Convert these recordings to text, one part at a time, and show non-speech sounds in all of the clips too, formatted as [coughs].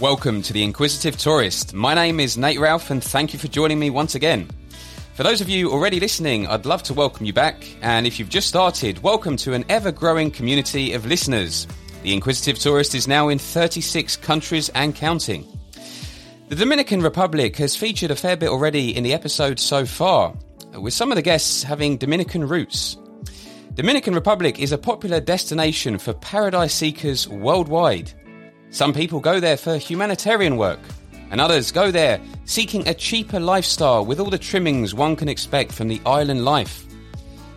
Welcome to the Inquisitive Tourist. My name is Nate Ralph, and thank you for joining me once again. For those of you already listening, I'd love to welcome you back. And if you've just started, welcome to an ever growing community of listeners. The Inquisitive Tourist is now in 36 countries and counting. The Dominican Republic has featured a fair bit already in the episode so far, with some of the guests having Dominican roots. Dominican Republic is a popular destination for paradise seekers worldwide. Some people go there for humanitarian work, and others go there seeking a cheaper lifestyle with all the trimmings one can expect from the island life.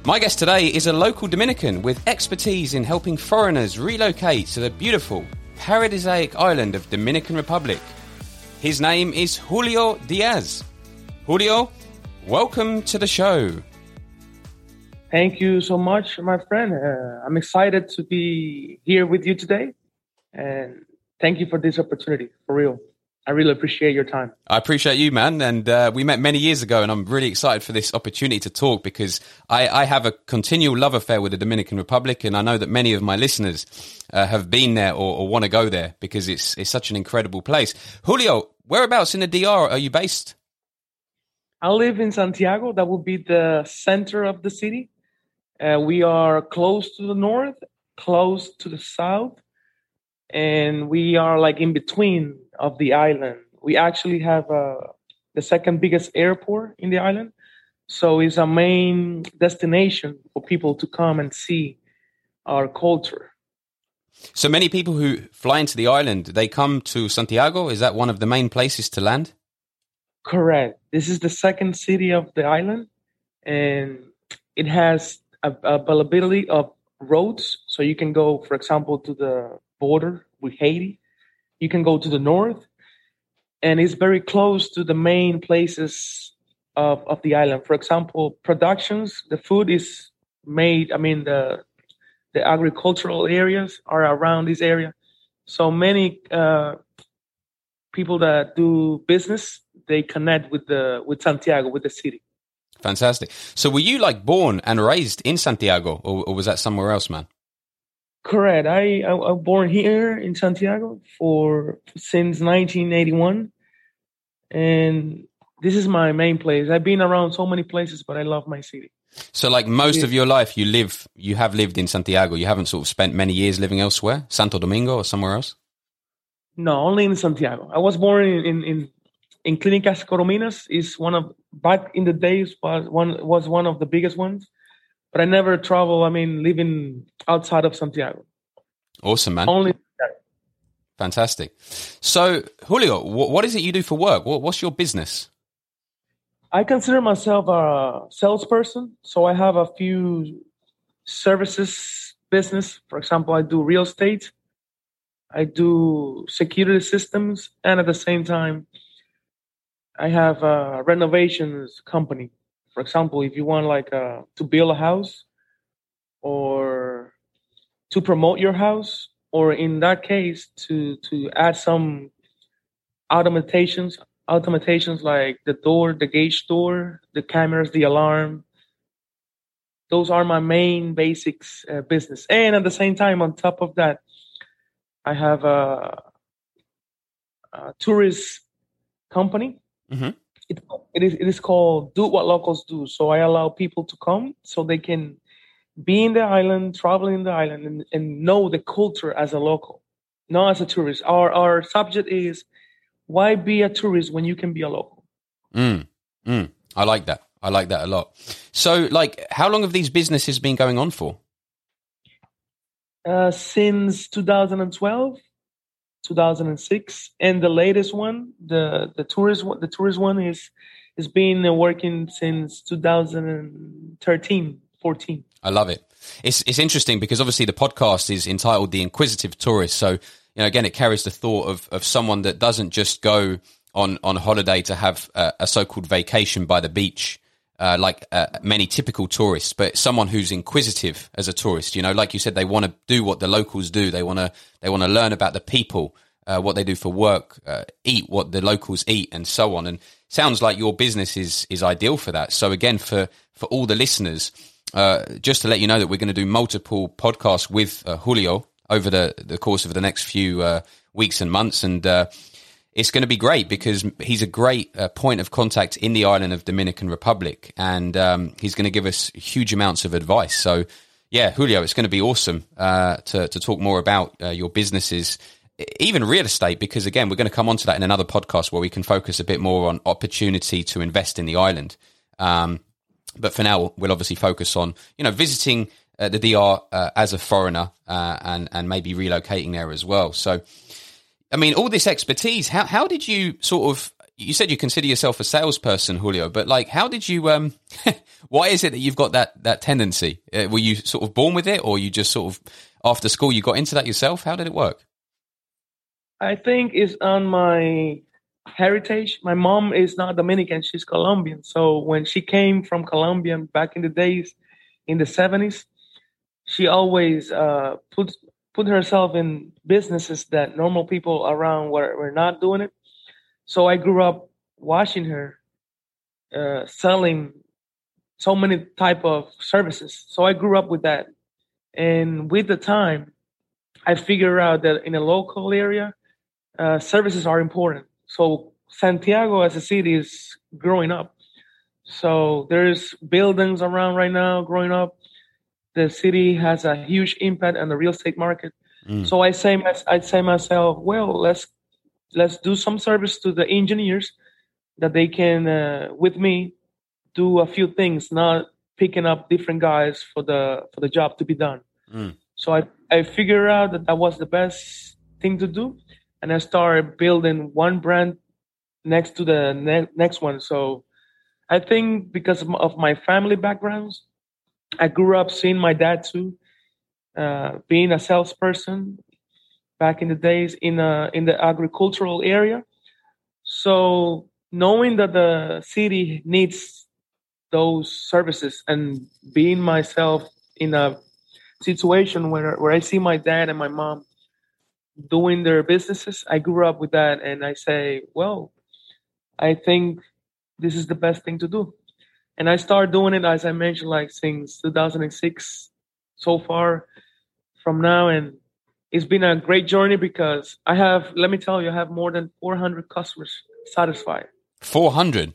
My guest today is a local Dominican with expertise in helping foreigners relocate to the beautiful, paradisaic island of Dominican Republic. His name is Julio Diaz. Julio, welcome to the show. Thank you so much, my friend. Uh, I'm excited to be here with you today. And thank you for this opportunity, for real. I really appreciate your time. I appreciate you, man. And uh, we met many years ago, and I'm really excited for this opportunity to talk because I, I, have a continual love affair with the Dominican Republic, and I know that many of my listeners uh, have been there or, or want to go there because it's it's such an incredible place. Julio, whereabouts in the DR are you based? I live in Santiago. That would be the center of the city. Uh, we are close to the north, close to the south, and we are like in between of the island. We actually have uh, the second biggest airport in the island, so it's a main destination for people to come and see our culture. So many people who fly into the island, they come to Santiago. Is that one of the main places to land? Correct. This is the second city of the island, and it has availability of roads. So you can go, for example, to the border with Haiti. You can go to the north, and it's very close to the main places of, of the island. For example, productions, the food is made, I mean, the, the agricultural areas are around this area. So many uh, people that do business, they connect with the with Santiago, with the city. Fantastic. So were you like born and raised in Santiago or, or was that somewhere else, man? Correct. I, I, I was born here in Santiago for since 1981. And this is my main place. I've been around so many places, but I love my city. So like most yeah. of your life you live you have lived in Santiago. You haven't sort of spent many years living elsewhere, Santo Domingo or somewhere else? No, only in Santiago. I was born in, in, in in Clínicas Corominas is one of back in the days was one was one of the biggest ones, but I never travel. I mean, living outside of Santiago. Awesome, man. Only. Fantastic. So, Julio, what is it you do for work? What's your business? I consider myself a salesperson. So I have a few services business. For example, I do real estate. I do security systems, and at the same time, I have a renovations company. For example, if you want like uh, to build a house or to promote your house, or in that case to to add some automatations, automatations like the door, the gauge door, the cameras, the alarm. Those are my main basics uh, business, and at the same time, on top of that, I have a, a tourist company Mm-hmm. It, it is it is called do what locals do. So I allow people to come so they can be in the island, travel in the island, and, and know the culture as a local, not as a tourist. Our our subject is why be a tourist when you can be a local. Mm, mm. I like that. I like that a lot. So, like, how long have these businesses been going on for? Uh, since 2012. 2006, and the latest one, the the tourist one, the tourist one is is been working since 2013, 14. I love it. It's it's interesting because obviously the podcast is entitled "The Inquisitive Tourist," so you know again it carries the thought of of someone that doesn't just go on on holiday to have a, a so-called vacation by the beach uh, like uh, many typical tourists, but someone who's inquisitive as a tourist. You know, like you said, they want to do what the locals do. They want to they want to learn about the people, uh, what they do for work, uh, eat what the locals eat, and so on. And sounds like your business is is ideal for that. So again, for for all the listeners, uh, just to let you know that we're going to do multiple podcasts with uh, Julio over the the course of the next few weeks and months, and it's going to be great because he's a great uh, point of contact in the island of Dominican Republic, and um, he's going to give us huge amounts of advice. So, yeah, Julio, it's going to be awesome uh, to to talk more about uh, your businesses, even real estate, because again, we're going to come onto that in another podcast where we can focus a bit more on opportunity to invest in the island. Um, but for now, we'll obviously focus on you know visiting uh, the DR uh, as a foreigner uh, and and maybe relocating there as well. So I mean, all this expertise. How how did you sort of? You said you consider yourself a salesperson, Julio, but like, how did you? Um, [laughs] why is it that you've got that that tendency? Uh, were you sort of born with it, or you just sort of after school you got into that yourself? How did it work? I think it's on my heritage. My mom is not Dominican; she's Colombian. So when she came from Colombia back in the days, in the seventies, she always uh, put put herself in businesses that normal people around were, were not doing it. So I grew up watching her uh, selling so many type of services. So I grew up with that, and with the time, I figured out that in a local area, uh, services are important. So Santiago as a city is growing up. So there's buildings around right now growing up the city has a huge impact on the real estate market. Mm. So I say, I say myself, well, let's let's do some service to the engineers that they can, uh, with me, do a few things, not picking up different guys for the for the job to be done. Mm. So I I figured out that that was the best thing to do, and I started building one brand next to the ne- next one. So I think because of my family backgrounds, I grew up seeing my dad too, uh, being a salesperson back in the days in a, in the agricultural area. So knowing that the city needs those services and being myself in a situation where where I see my dad and my mom doing their businesses, I grew up with that, and I say, well, I think this is the best thing to do and I started doing it as I mentioned, like since 2006 so far from now, and it's been a great journey because I have, let me tell you, I have more than 400 customers satisfied. 400.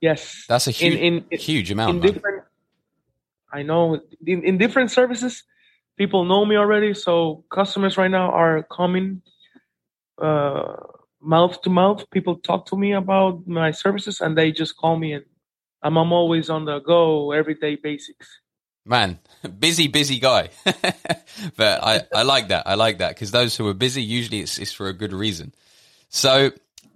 Yes, that's a huge, in, in, huge amount. In different, I know in, in different services, people know me already. So customers right now are coming uh, mouth to mouth. People talk to me about my services, and they just call me and I'm, I'm always on the go, everyday basics. Man, [laughs] busy, busy guy. [laughs] but I, I like that. I like that because those who are busy, usually it's, it's for a good reason. So,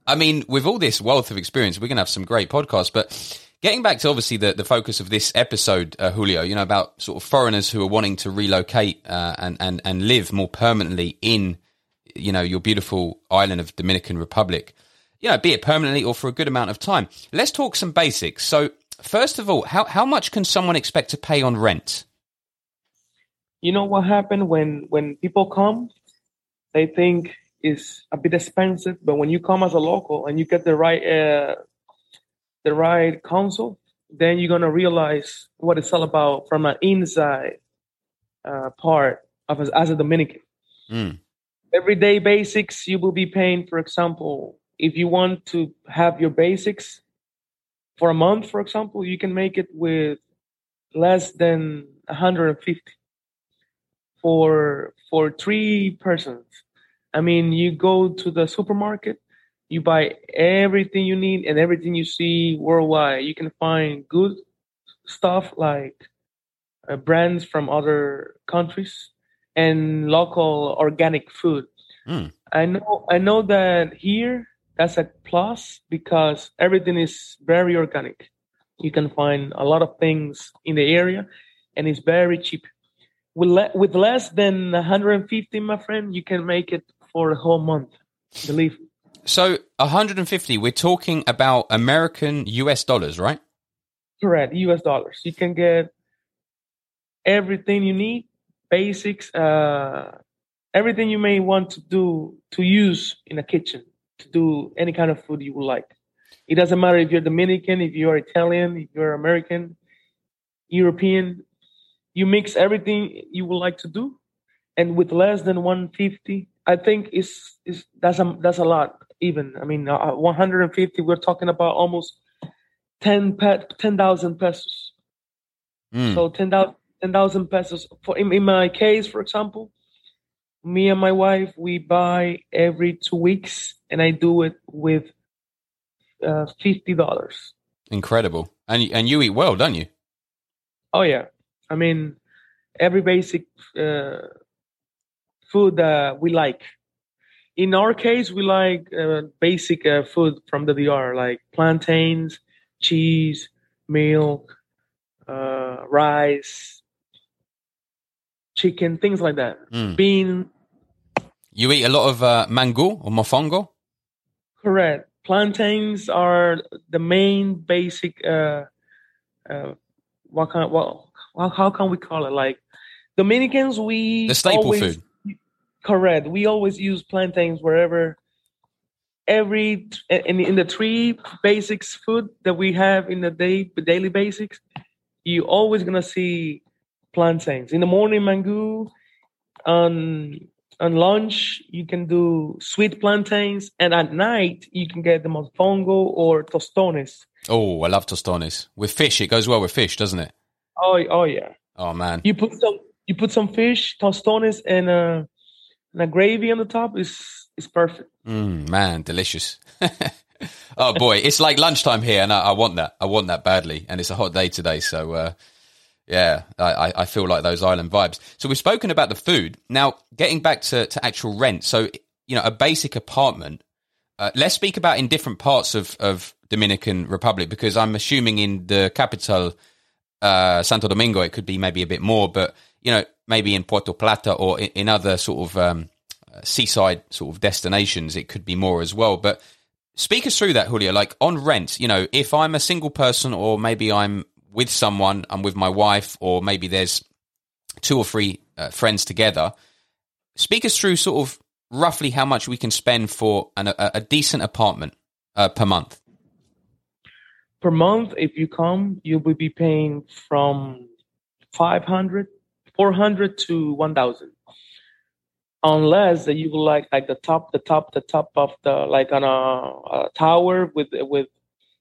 I mean, with all this wealth of experience, we're going to have some great podcasts. But getting back to obviously the, the focus of this episode, uh, Julio, you know, about sort of foreigners who are wanting to relocate uh, and, and, and live more permanently in, you know, your beautiful island of Dominican Republic you know, be it permanently or for a good amount of time. Let's talk some basics. So, first of all, how, how much can someone expect to pay on rent? You know what happened when, when people come, they think it's a bit expensive, but when you come as a local and you get the right uh, the right counsel, then you're gonna realize what it's all about from an inside uh, part of as, as a Dominican. Mm. Everyday basics, you will be paying, for example, if you want to have your basics for a month, for example, you can make it with less than 150 for for three persons. I mean, you go to the supermarket, you buy everything you need and everything you see worldwide. You can find good stuff like uh, brands from other countries and local organic food. Mm. I know I know that here that's a plus because everything is very organic. You can find a lot of things in the area, and it's very cheap. With le- with less than 150, my friend, you can make it for a whole month. Believe. Me. So 150. We're talking about American US dollars, right? Correct, US dollars. You can get everything you need, basics, uh, everything you may want to do to use in a kitchen to do any kind of food you would like. It doesn't matter if you're Dominican, if you're Italian, if you're American, European. You mix everything you would like to do, and with less than 150, I think is is that's a that's a lot. even. I mean, uh, 150. We're talking about almost 10 pe- 10,000 pesos. Mm. So 10,000 10, pesos. For in, in my case, for example, me and my wife we buy every two weeks, and I do it with uh, fifty dollars. Incredible, and and you eat well, don't you? Oh yeah, I mean every basic uh, food that we like. In our case, we like uh, basic uh, food from the DR, like plantains, cheese, milk, uh, rice, chicken, things like that. Mm. Bean. You eat a lot of uh, mangú or mofongo? Correct. Plantains are the main basic. Uh, uh, what kind? What? Well, how can we call it? Like Dominicans, we the staple always, food. Correct. We always use plantains wherever. Every in, in the three basics food that we have in the day daily basics, you always gonna see plantains. In the morning, mangú. On on lunch, you can do sweet plantains, and at night you can get the mofongo or tostones. Oh, I love tostones with fish. It goes well with fish, doesn't it? Oh, oh yeah. Oh man, You put some you put some fish, tostones, and uh, and a gravy on the top is is perfect. mm, man, delicious. [laughs] oh boy, it's like lunchtime here, and I, I, want that. I want that badly, and it's a hot day today, so uh, yeah, I, I feel like those island vibes. So we've spoken about the food. Now, getting back to, to actual rent. So you know, a basic apartment. Uh, let's speak about in different parts of, of Dominican Republic because I'm assuming in the capital uh, Santo Domingo, it could be maybe a bit more, but you know, maybe in Puerto Plata or in, in other sort of um, seaside sort of destinations, it could be more as well. But speak us through that, Julio. Like on rent, you know, if I'm a single person or maybe I'm with someone, I'm with my wife, or maybe there's two or three uh, friends together. Speak us through sort of roughly how much we can spend for an, a, a decent apartment uh, per month per month if you come you will be paying from 500 400 to 1000 unless that you would like like the top the top the top of the like on a, a tower with with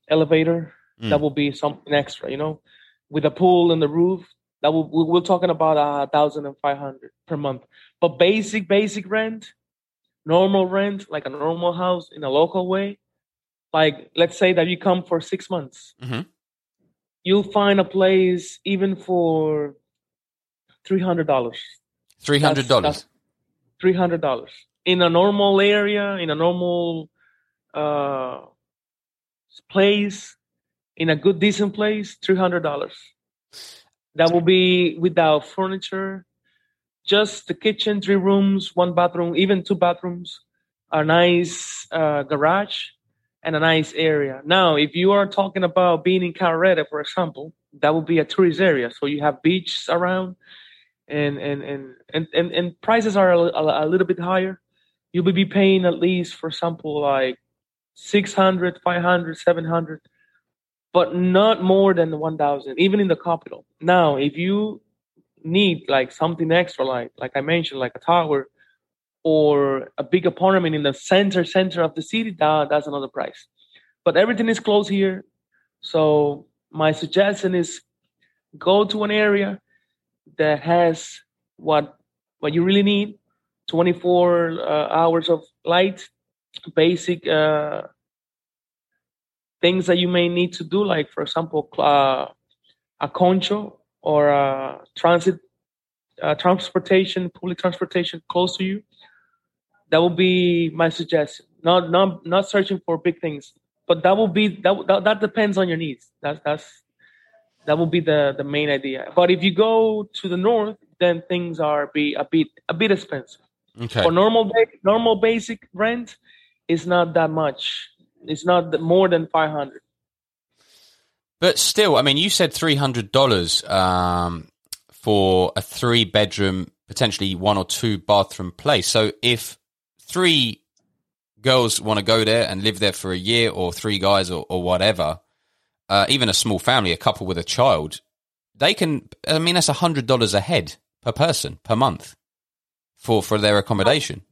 elevator mm. that will be something extra you know? With a pool and the roof that will we're talking about a thousand and five hundred per month. But basic basic rent normal rent like a normal house in a local way like let's say that you come for six months. Mm-hmm. you'll find a place even for three hundred dollars. Three hundred dollars. three hundred dollars. In a normal area in a normal uh place in a good decent place three hundred dollars that will be without furniture just the kitchen three rooms one bathroom even two bathrooms a nice uh, garage and a nice area. Now, if you are talking about being in Carrera, for example, that would be a tourist area. So you have beaches around, and and and and and, and prices are a, a, a, little bit higher. You will be paying at least, for example, like 600, 500, 700, but not more than 1,000, even in the capital. Now, if you need like something extra, like like I mentioned, like a tower, or a big apartment in the center center of the city, that, that's another price. But everything is close here. So my suggestion is go to an area that has what what you really need 24 uh, hours of light basic uh, things that you may need to do like for example uh, a concho or a transit uh, transportation public transportation close to you that would be my suggestion. Not not not searching for big things, but that will be that that, that depends on your needs. That's that's that will be the the main idea. But if you go to the north, then things are be a bit a bit expensive. Okay. For normal normal basic rent, it's not that much. It's not more than five hundred. But still, I mean, you said three hundred dollars um, for a three bedroom, potentially one or two bathroom place. So if three girls want to go there and live there for a year, or three guys, or, or whatever, uh, even a small family, a couple with a child, they can. I mean, that's a hundred dollars a head per person per month for for their accommodation.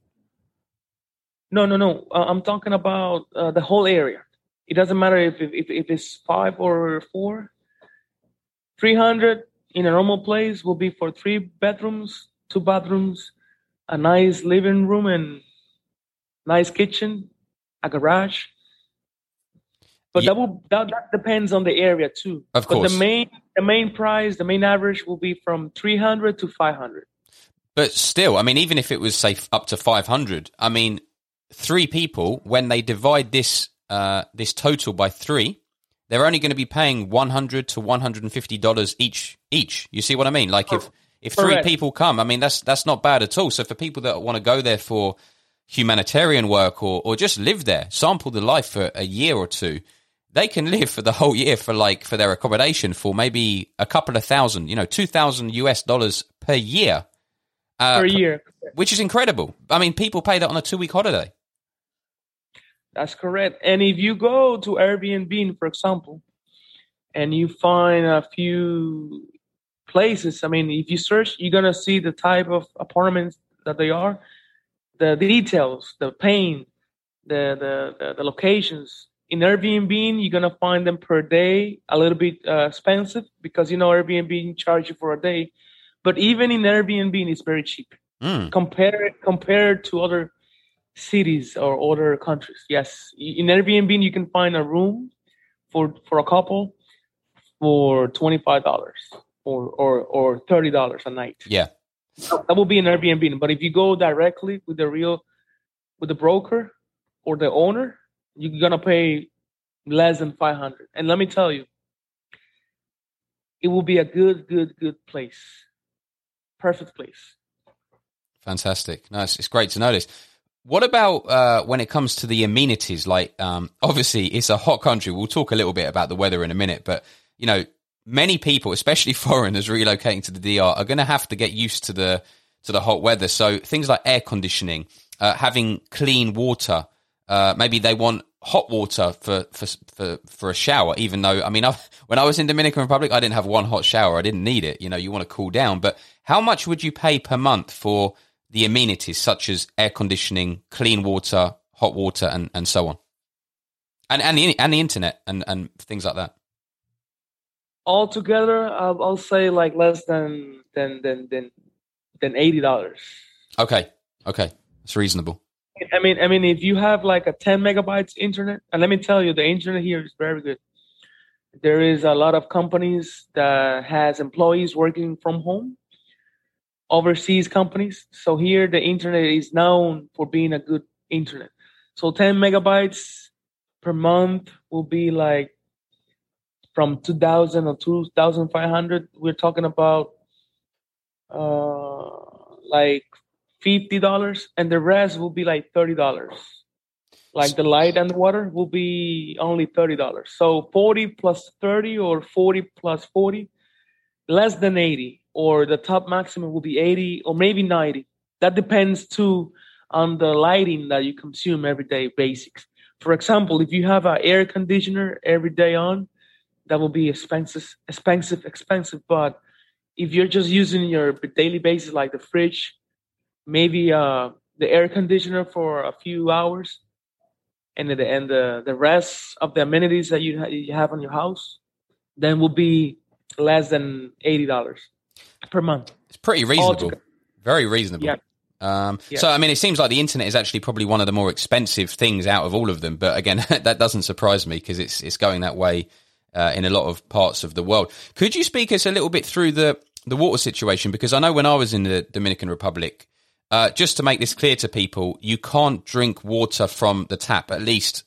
No, no, no. Uh, I'm talking about uh, the whole area. It doesn't matter if, if if it's five or four. Three hundred in a normal place will be for three bedrooms, two bathrooms, a nice living room, and nice kitchen, a garage. But Yeah. that will that, that depends on the area too. Of But course. the main the main price, the main average will be from three hundred to five hundred. But still, I mean, even if it was say up to five hundred, I mean, three people when they divide this uh, this total by three, they're only going to be paying one hundred to one hundred and fifty dollars each. Each, you see what I mean? Like if if three Correct. people come, I mean, that's that's not bad at all. So for people that want to go there for humanitarian work or or just live there, sample the life for a year or two. They can live for the whole year for like for their accommodation for maybe a couple of thousand, you know, two thousand US dollars per year uh, per year. which is incredible. I mean, people pay that on a two week holiday. That's correct. And if you go to Airbnb, for example, and you find a few places, I mean, if you search, you're gonna see the type of apartments that they are, the details, the paint, the the the, the locations. In Airbnb, you're gonna find them per day a little bit uh, expensive because you know Airbnb charge you for a day, but even in Airbnb, it's very cheap Mm. compare compared to other cities or other countries. Yes, in Airbnb you can find a room for for a couple for twenty five dollars or or or thirty dollars a night. Yeah. That will be an Airbnb. But if you go directly with the real with the broker or the owner, you're gonna pay less than five hundred. And let me tell you, it will be a good, good, good place. Perfect place. Fantastic. No, it's, it's great to know this. What about uh, when it comes to the amenities? Like, um, obviously, it's a hot country. We'll talk a little bit about the weather in a minute, but you know, many people, especially [laughs] foreigners relocating to the DR, are going to have to get used to the to the hot weather. So things like air conditioning, uh, having clean water. Uh, maybe they want hot water for, for for for a shower. Even though, I mean, I've, [laughs] when I was in Dominican Republic, I didn't have one hot shower. I didn't need it. You know, you want to cool down. But how much would you pay per month for the amenities such as air conditioning, clean water, hot water, and, and so on, and and the and the internet and, and things like that? altogether I'll, I'll say like less than than than than than eighty dollars. Okay, okay, it's reasonable. i mean i mean if you have like a 10 megabytes internet and let me tell you the internet here is very good. There is a lot of companies that has employees working from home overseas companies. So here the internet is known for being a good internet. So 10 megabytes per month will be like from 2000 or 2500 we're talking about uh like fifty dollars and the rest will be like thirty dollars. Like the light and the water will be only thirty dollars. So 40 plus 30 or 40 plus 40 less than 80 or the top maximum will be 80 or maybe 90 that depends too on the lighting that you consume every day basics. For example if you have an air conditioner every day on that will be expensive expensive expensive. But if you're just using your daily basis like the fridge maybe uh the air conditioner for a few hours and the and the, the rest of the amenities that you, ha- you have on your house then will be less than $80 per month It's pretty reasonable, Altogether. very reasonable. Yeah. Um, Yeah. So, I mean, it seems like the internet is actually probably one of the more expensive things out of all of them. But again, [laughs] that doesn't surprise me because it's it's going that way uh, in a lot of parts of the world. Could you speak us a little bit through the the water situation? Because I know when I was in the Dominican Republic, uh, just to make this clear to people, you can't drink water from the tap. At least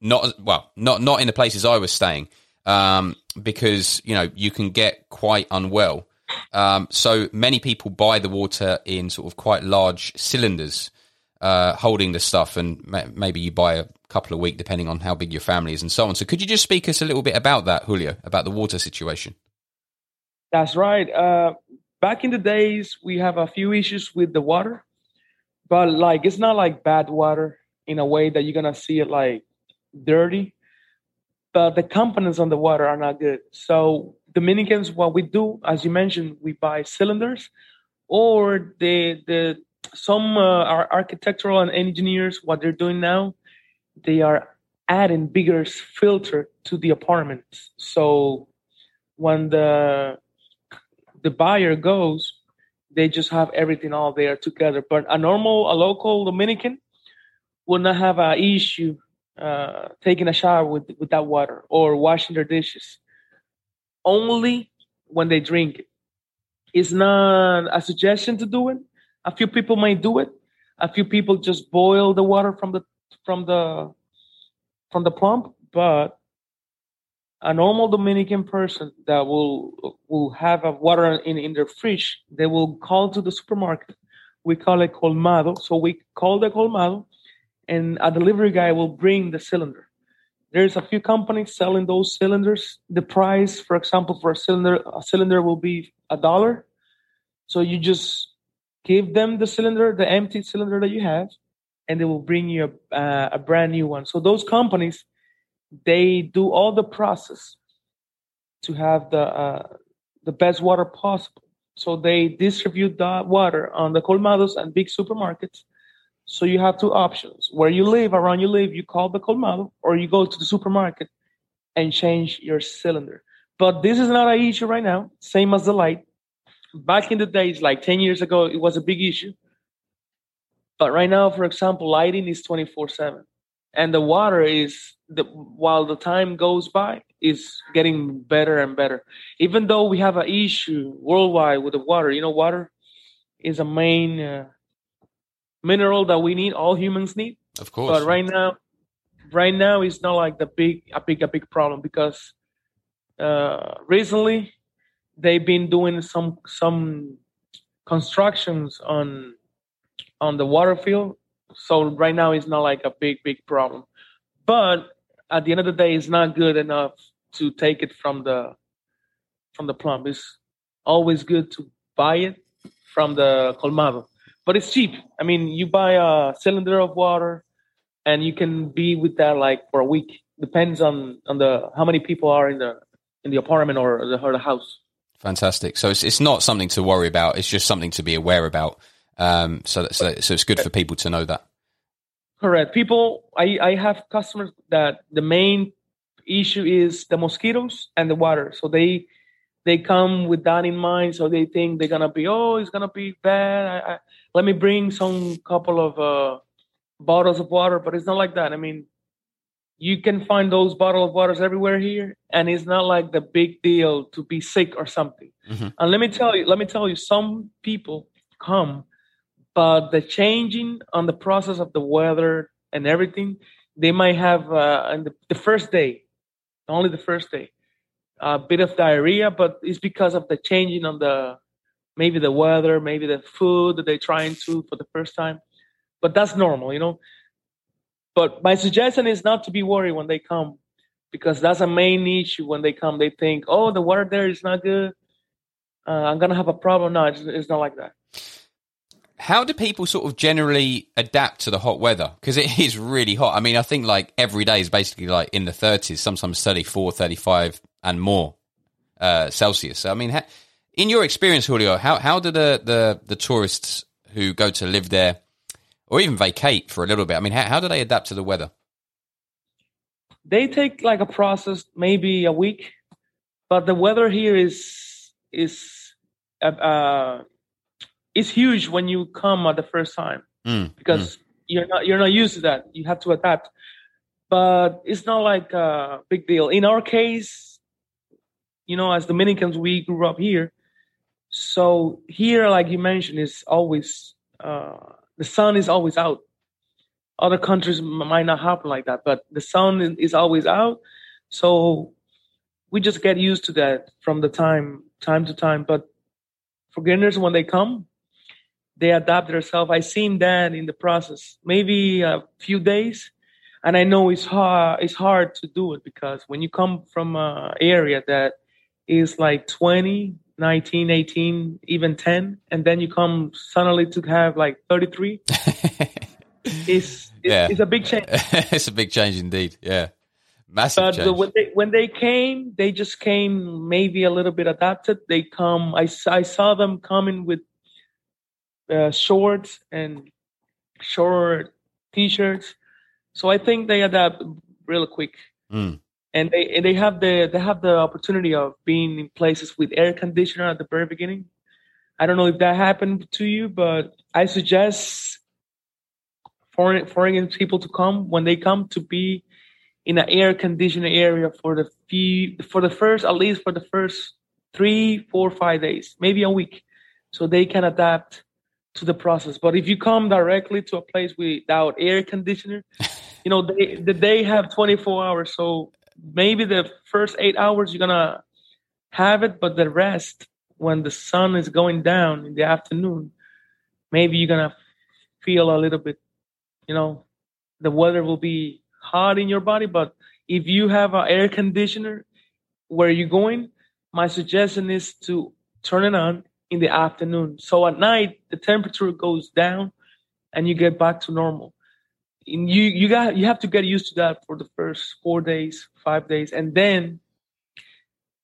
not well, not not in the places I was staying, um, because you know you can get quite unwell. Um, so many people buy the water in sort of quite large cylinders, uh, holding the stuff, and ma- maybe you buy a couple a week depending on how big your family is and so on. So could you just speak us a little bit about that, Julio, about the water situation? That's right. Uh, back in the days, we have a few issues with the water, but like it's not like bad water in a way that you're gonna see it like dirty. But the components on the water are not good. So Dominicans, what we do, as you mentioned, we buy cylinders, or the the some uh, architectural and engineers what they're doing now they are adding bigger filter to the apartments. So when the the buyer goes they just have everything all there together. But a normal a local dominican will not have an issue uh, taking a shower with with that water or washing their dishes only when they drink it it's not a suggestion to do it a few people might do it. A few people just boil the water from the from the from the pump, but a normal Dominican person that will will have a water in, in their fridge, they will call to the supermarket. We call it colmado. So we call the colmado, and a delivery guy will bring the cylinder. There's a few companies selling those cylinders. The price, for example, for a cylinder, a cylinder will be a dollar. So you just give them the cylinder, the empty cylinder that you have, and they will bring you a, uh, a brand new one. So those companies, they do all the process to have the uh, the best water possible. So they distribute the water on the colmados and big supermarkets. So you have two options. Where you live, around you live, you call the colmado, or you go to the supermarket and change your cylinder. But this is not an issue right now. Same as the light back in the days, like 10 years ago, it was a big issue. But right now, for example, lighting is 24 7. And the water is, the, while the time goes by, is getting better and better. Even though we have an issue worldwide with the water, you know, water is a main uh, mineral that we need, all humans need. Of course. But right now, right now, it's not like the big, a big, a big problem because uh, recently they've been doing some some constructions on on the water field. So right now it's not like a big big problem. But at the end of the day, it's not good enough to take it from the from the plumb. It's always good to buy it from the colmado, but it's cheap. I mean, you buy a cylinder of water, and you can be with that like for a week. Depends on on the how many people are in the in the apartment or the, or the house. Fantastic. So it's it's not something to worry about. It's just something to be aware about. Um, so so so it's good for people to know that. Correct. People, I I have customers that the main issue is the mosquitoes and the water. So they they come with that in mind. So they think they're gonna be oh it's gonna be bad. I, I, let me bring some couple of uh, bottles of water, but it's not like that. I mean, you can find those bottle of waters everywhere here and it's not like the big deal to be sick or something mm-hmm. and let me tell you let me tell you some people come but the changing on the process of the weather and everything they might have uh, the, the first day only the first day a bit of diarrhea but it's because of the changing on the maybe the weather maybe the food that they're trying to for the first time but that's normal you know but my suggestion is not to be worried when they come, because that's a main issue when they come. They think, oh, the water there is not good. Uh, I'm gonna have a problem. No, it's, it's not like that. How do people sort of generally adapt to the hot weather? Because it [laughs] is really hot. I mean, I think like every day is basically like in the 30s, sometimes 34, 35, and more uh, Celsius. So, I mean, ha- in your experience, Julio, how how do the, the the tourists who go to live there or even vacate for a little bit? I mean, how, how do they adapt to the weather? They take like a process, maybe a week, but the weather here is is uh, uh is huge when you come at the first time mm, because mm. you're not you're not used to that. You have to adapt, but it's not like a big deal. In our case, you know, as Dominicans, we grew up here, so here, like you mentioned, is always. Uh, the sun is always out. Other countries might not happen like that, but the sun is always out. So we just get used to that from the time time to time. But foreigners, when they come, they adapt themselves. I seen that in the process, maybe a few days, and I know it's hard. It's hard to do it because when you come from an area that is like 20 19, 18, even 10, and then you come suddenly to have like 33. [laughs] it's, it's, yeah. it's a big change. [laughs] it's a big change indeed. Yeah. Massive but change. when they, when they came, they just came maybe a little bit adapted. They come, I, I saw them coming with uh, shorts and short t-shirts. So I think they adapt real quick. Mm. And they they have the they have the opportunity of being in places with air conditioner at the very beginning. I don't know if that happened to you, but I suggest foreign foreign people to come when they come to be in an air conditioned area for the few for the first at least for the first three, four, five days, maybe a week, so they can adapt to the process. But if you come directly to a place without air conditioner, [laughs] you know they they have 24 hours, so maybe the first eight hours you're gonna have it, but the rest, when the sun is going down in the afternoon, maybe you're gonna feel a little bit, you know, the weather will be hot in your body. But if you have an air conditioner where you're going, my suggestion is to turn it on in the afternoon. So at night the temperature goes down and you get back to normal. And you you got you have to get used to that for the first four days, five days, and then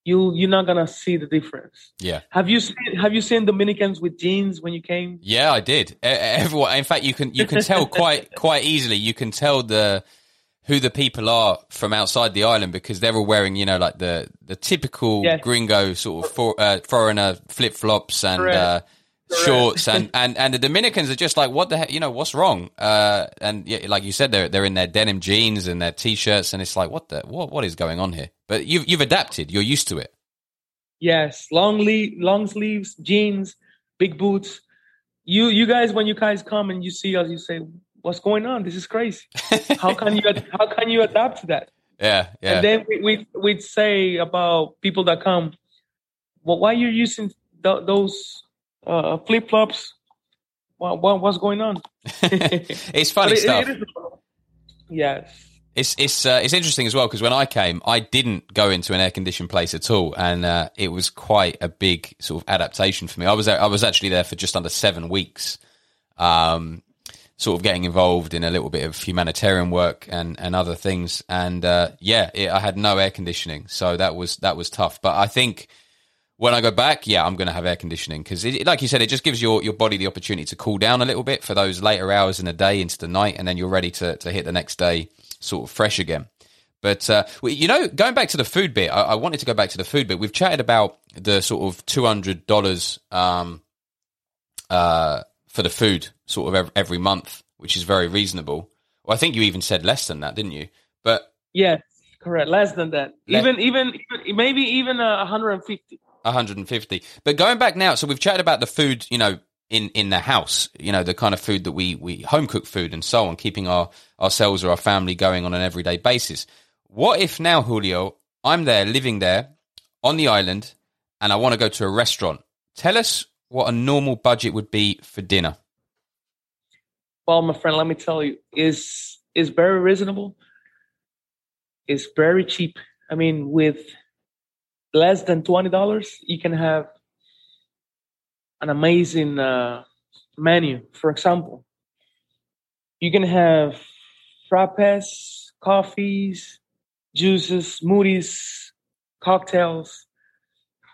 you you're not gonna see the difference. Yeah. Have you seen Have you seen Dominicans with jeans when you came? Yeah, I did. Everyone, in fact, you can you can tell quite [laughs] quite easily. You can tell the who the people are from outside the island because they're all wearing, you know, like the the typical yes. gringo sort of for, uh, foreigner flip flops and uh, shorts, and, [laughs] and and the Dominicans are just like, what the heck, you know, what's wrong? Uh, and yeah, like you said, they're they're in their denim jeans and their t-shirts, and it's like, what the what what is going on here? But you've you've adapted, you're used to it. Yes, long le- long sleeves, jeans, big boots. You you guys, when you guys come and you see us, you say, what's going on? This is crazy. [laughs] How can you how can you adapt to that? Yeah, yeah. And then we we we'd say about people that come, well, why you're using th- those uh, flip flops? What, what what's going on? [laughs] it's funny [laughs] it, stuff. It, it yes. It's it's uh, it's interesting as well because when I came, I didn't go into an air conditioned place at all, and uh, it was quite a big sort of adaptation for me. I was there, I was actually there for just under seven weeks, um, sort of getting involved in a little bit of humanitarian work and, and other things. And uh, yeah, it, I had no air conditioning, so that was that was tough. But I think when I go back, yeah, I'm going to have air conditioning because, like you said, it just gives your, your body the opportunity to cool down a little bit for those later hours in the day into the night, and then you're ready to to hit the next day sort of fresh again. But uh, you know, going back to the food bit, I, I, wanted to go back to the food bit. We've chatted about the sort of two hundred dollars um, uh, for the food sort of every month, which is very reasonable. Well, I think you even said less than that, didn't you? But yes, correct, less than that. Le- even, even, even, maybe even uh, 150. 150. But going back now, so we've chatted about the food, you know, in in the house, you know, the kind of food that we we home cooked food and so on, keeping our ourselves or our family going on an everyday basis. What if now, Julio, I'm there living there on the island, and I want to go to a restaurant? Tell us what a normal budget would be for dinner? Well, my friend, let me tell you, is is very reasonable. It's very cheap. I mean, with less than twenty dollars, you can have an amazing uh, menu. For example, you can have frappes, coffees, juices, smoothies, cocktails,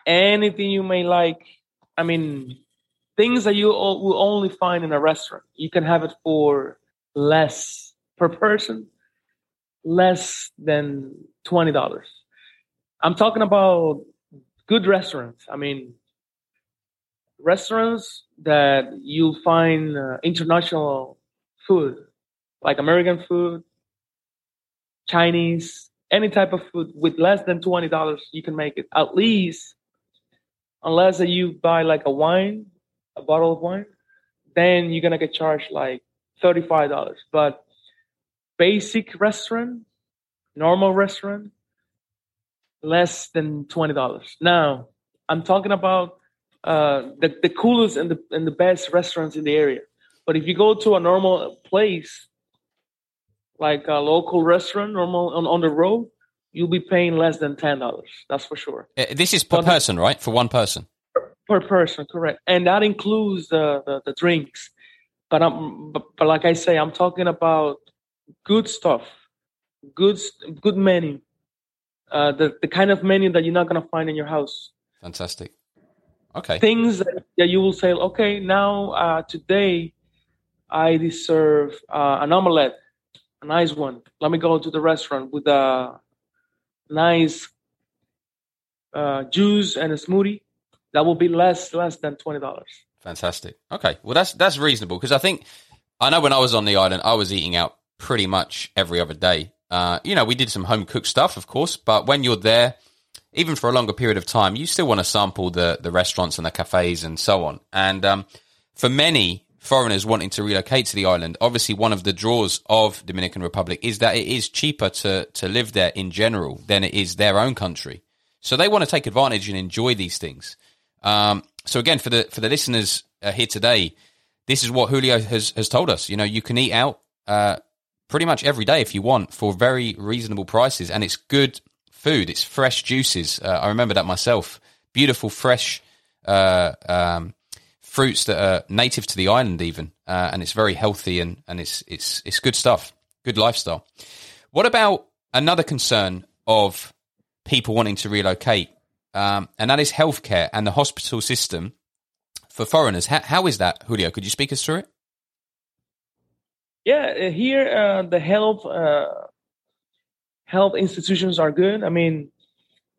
anything you may like I mean, things that you will only find in a restaurant. You can have it for less per person, less than twenty dollars. I'm talking about good restaurants. I mean, restaurants that you'll find uh, international food, like American food, Chinese, any type of food with less than twenty dollars. You can make it at least unless you buy like a wine, a bottle of wine, then you're gonna get charged like thirty-five dollars. But basic restaurant, normal restaurant, less than twenty dollars. Now, I'm talking about uh, the the coolest and the and the best restaurants in the area. But if you go to a normal place, like a local restaurant, normal on, on the road, you'll be paying less than ten dollars. That's for sure. Uh, this is per but, person, right? For one person. Per person, correct, and that includes the the, the drinks. But I'm but, but, like I say, I'm talking about good stuff, good good menu, uh, the the kind of menu that you're not gonna find in your house. Fantastic. Okay. Things that you will say, okay, now uh, today I deserve uh, an omelette, a nice one. Let me go to the restaurant with a nice uh, juice and a smoothie. That will be less less than twenty dollars. Fantastic. Okay, well that's that's reasonable because I think I know when I was on the island, I was eating out pretty much every other day. Uh, you know, we did some home cooked stuff, of course, but when you're there, even for a longer period of time, you still want to sample the the restaurants and the cafes and so on. And um, for many foreigners wanting to relocate to the island, obviously one of the draws of Dominican Republic is that it is cheaper to to live there in general than it is their own country. So they want to take advantage and enjoy these things. Um, so again, for the for the listeners uh, here today, this is what Julio has has told us. You know, you can eat out uh, pretty much every day if you want for very reasonable prices, and it's good food. It's fresh juices. Uh, I remember that myself. Beautiful, fresh uh, um, fruits that are native to the island, even, uh, and it's very healthy and and it's it's it's good stuff. Good lifestyle. What about another concern of people wanting to relocate, um, and that is healthcare and the hospital system for foreigners. How, how is that, Julio? Could you speak us through it? Yeah, uh, here uh, the health uh, health institutions are good. I mean,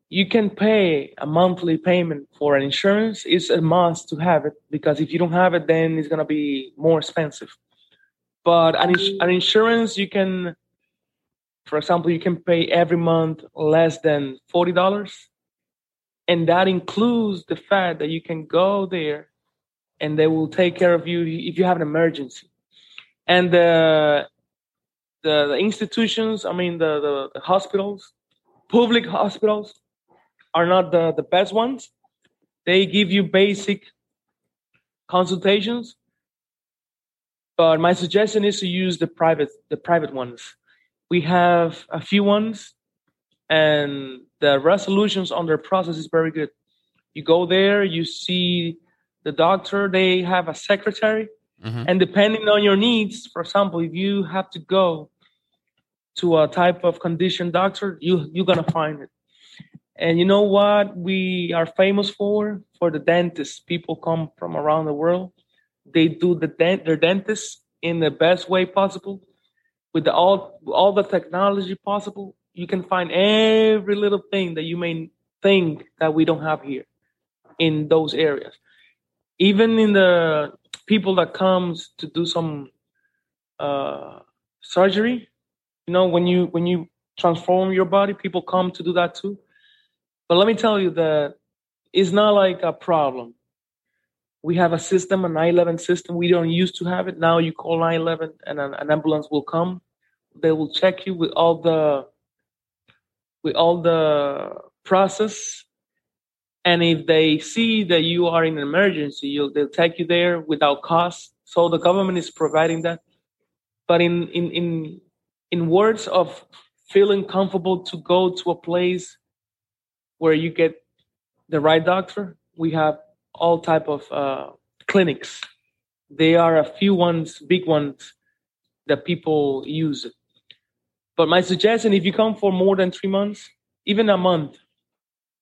you can pay a monthly payment for an insurance. It's a must to have it because if you don't have it, then it's gonna be more expensive. But an, ins- an insurance, you can, for example, you can pay every month less than forty dollars, and that includes the fact that you can go there, and they will take care of you if you have an emergency. And the the, the institutions, I mean the, the, the hospitals, public hospitals, are not the, the best ones. They give you basic consultations, but my suggestion is to use the private the private ones. We have a few ones, and the resolutions on their process is very good. You go there, you see the doctor. They have a secretary, mm-hmm. and depending on your needs, for example, if you have to go to a type of condition doctor, you you're gonna find it. And you know what we are famous for? For the dentists. People come from around the world. They do the dent their dentists in the best way possible, with the, all all the technology possible. You can find every little thing that you may think that we don't have here in those areas. Even in the people that comes to do some uh, surgery, you know when you when you transform your body people come to do that too. But let me tell you that it's not like a problem. We have a system a 911 system. We don't used to have it. Now you call 911 and an, an ambulance will come. They will check you with all the with all the process and if they see that you are in an emergency they'll take you there without cost. So the government is providing that. But in in in in words of feeling comfortable to go to a place where you get the right doctor we have all type of uh, clinics. They are a few ones big ones that people use. But my suggestion if you come for more than three months even a month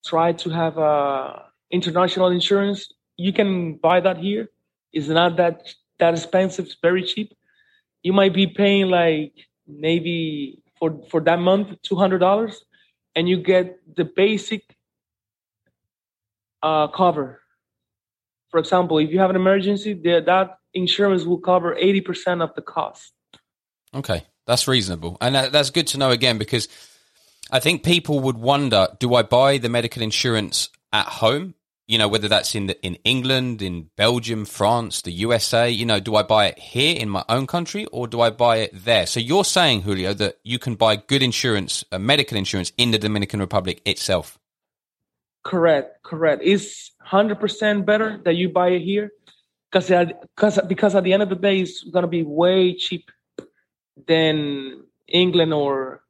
try to have uh, international insurance. You can buy that here. It's not that that expensive. It's very cheap. You might be paying like maybe for for that month two hundred dollars, and you get the basic uh, cover. For example, if you have an emergency, the, that insurance will cover eighty percent of the cost. Okay, that's reasonable, and that, that's good to know again because I think people would wonder: Do I buy the medical insurance at home you know, whether that's in the, in England, in Belgium, France, the USA, you know, do I buy it here in my own country or do I buy it there? So you're saying, Julio, that you can buy good insurance, uh, medical insurance in the Dominican Republic itself. Correct, correct. It's 100% better that you buy it here because because because at the end of the day it's going to be way cheap than England or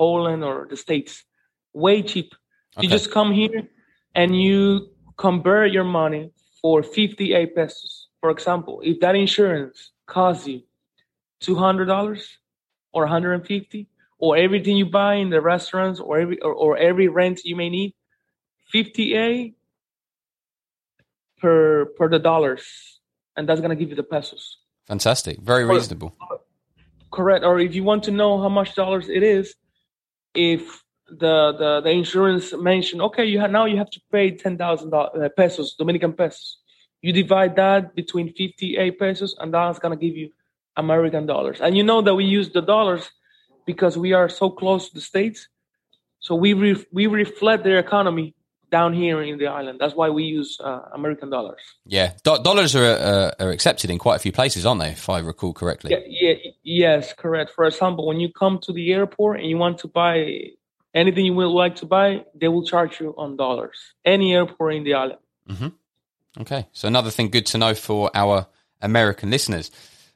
Holland or the States. Way cheap. Okay. You just come here and you convert your money for 58 pesos. For example, if that insurance costs you $200 or 150 or everything you buy in the restaurants or every or, or every rent you may need, 58 per per the dollars, and that's gonna give you the pesos. Fantastic, very reasonable. Correct. Or if you want to know how much dollars it is, if the the, the insurance mentioned, okay, you have now you have to pay ten thousand uh, pesos, Dominican pesos. You divide that between fifty eight pesos, and that's gonna give you American dollars. And you know that we use the dollars because we are so close to the states, so we re- we reflect their economy down here in the island. That's why we use uh, American dollars. Yeah, Do- dollars are uh, are accepted in quite a few places, aren't they? If I recall correctly. Yeah, yeah, yes, correct. For example, when you come to the airport and you want to buy anything you would like to buy, they will charge you on dollars. Any airport in the island. Mm-hmm. Okay, so another thing good to know for our American listeners.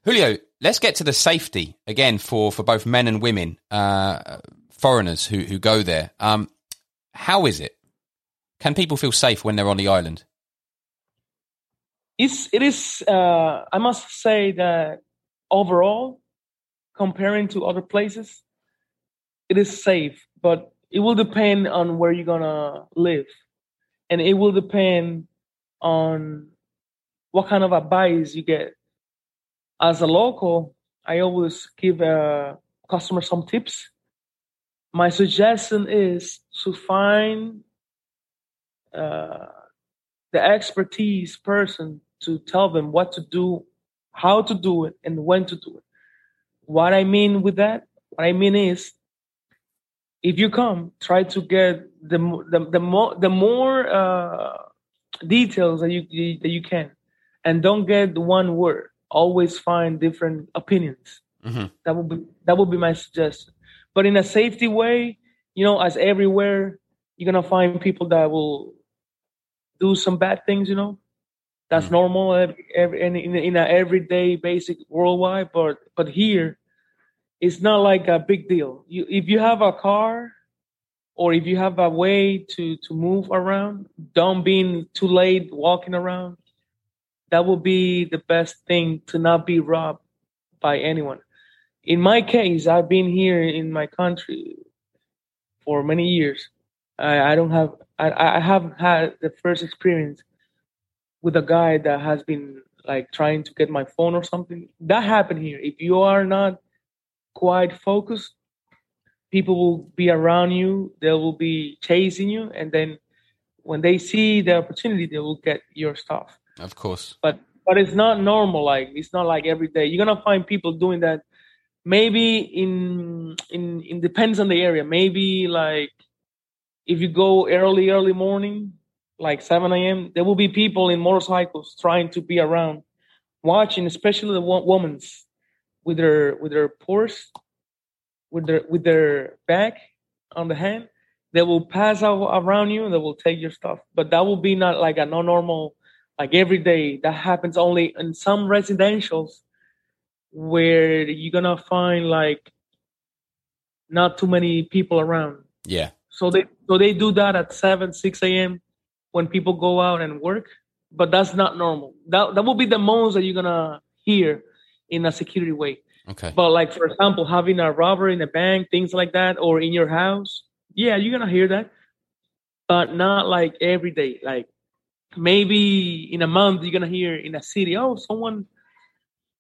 Julio, let's get to the safety again for, for both men and women, uh, foreigners who, who go there. Um, how is it? Can people feel safe when they're on the island? It's, it is, uh, I must say that overall, comparing to other places, it is safe, but it will depend on where you're gonna live. And it will depend on what kind of advice you get. As a local, I always give a customer some tips. My suggestion is to find uh, the expertise person to tell them what to do, how to do it, and when to do it. What I mean with that, what I mean is, if you come, try to get the the the more the more uh, details that you that you can, and don't get the one word. Always find different opinions. Mm-hmm. That would be that would be my suggestion. But in a safety way, you know, as everywhere, you're gonna find people that will do some bad things. You know, that's Mm. normal every, in in in a everyday basic worldwide. But but here, it's not like a big deal. You if you have a car, or if you have a way to to move around, don't be too late walking around. That will be the best thing to not be robbed by anyone. In my case, I've been here in my country for many years. I, I don't have I, I have had the first experience with a guy that has been like trying to get my phone or something. That happened here. If you are not quite focused, people will be around you, they will be chasing you, and then when they see the opportunity, they will get your stuff Of course. but but it's not normal like it's not like every day you're gonna find people doing that maybe in in in depends on the area maybe like if you go early early morning like 7 a.m there will be people in motorcycles trying to be around watching especially the wo- women's with their with their purse with their with their bag on the hand. They will pass out around you and they will take your stuff. But that will be not like a no normal like every day. That happens only in some residentials where you're gonna find like not too many people around. Yeah. so they so they do that at 7 6 a.m when people go out and work but that's not normal. That, that will be the most that you're gonna hear in a security way. Okay. but like for example having a robber in a bank things like that or in your house yeah you're gonna hear that but not like every day. Like maybe in a month you're gonna hear in a city oh someone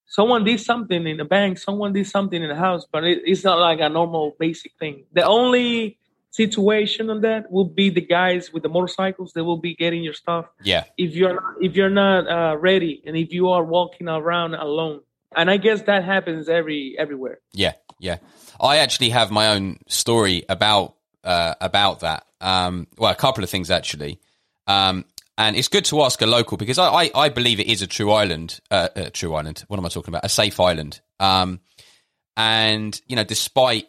someone did something in the bank someone did something in the house but it, it's not like a normal basic thing. The only situation on that will be the guys with the motorcycles they will be getting your stuff Yeah. if you're not, if you're not uh, ready and if you are walking around alone and i guess that happens every everywhere Yeah, yeah. I actually have my own story about uh, about that. Um, well, a couple of things actually. Um, and it's good to ask a local because I, I, I believe it is a true island, uh, uh, true island. What am I talking about? A safe island. Um, and you know, despite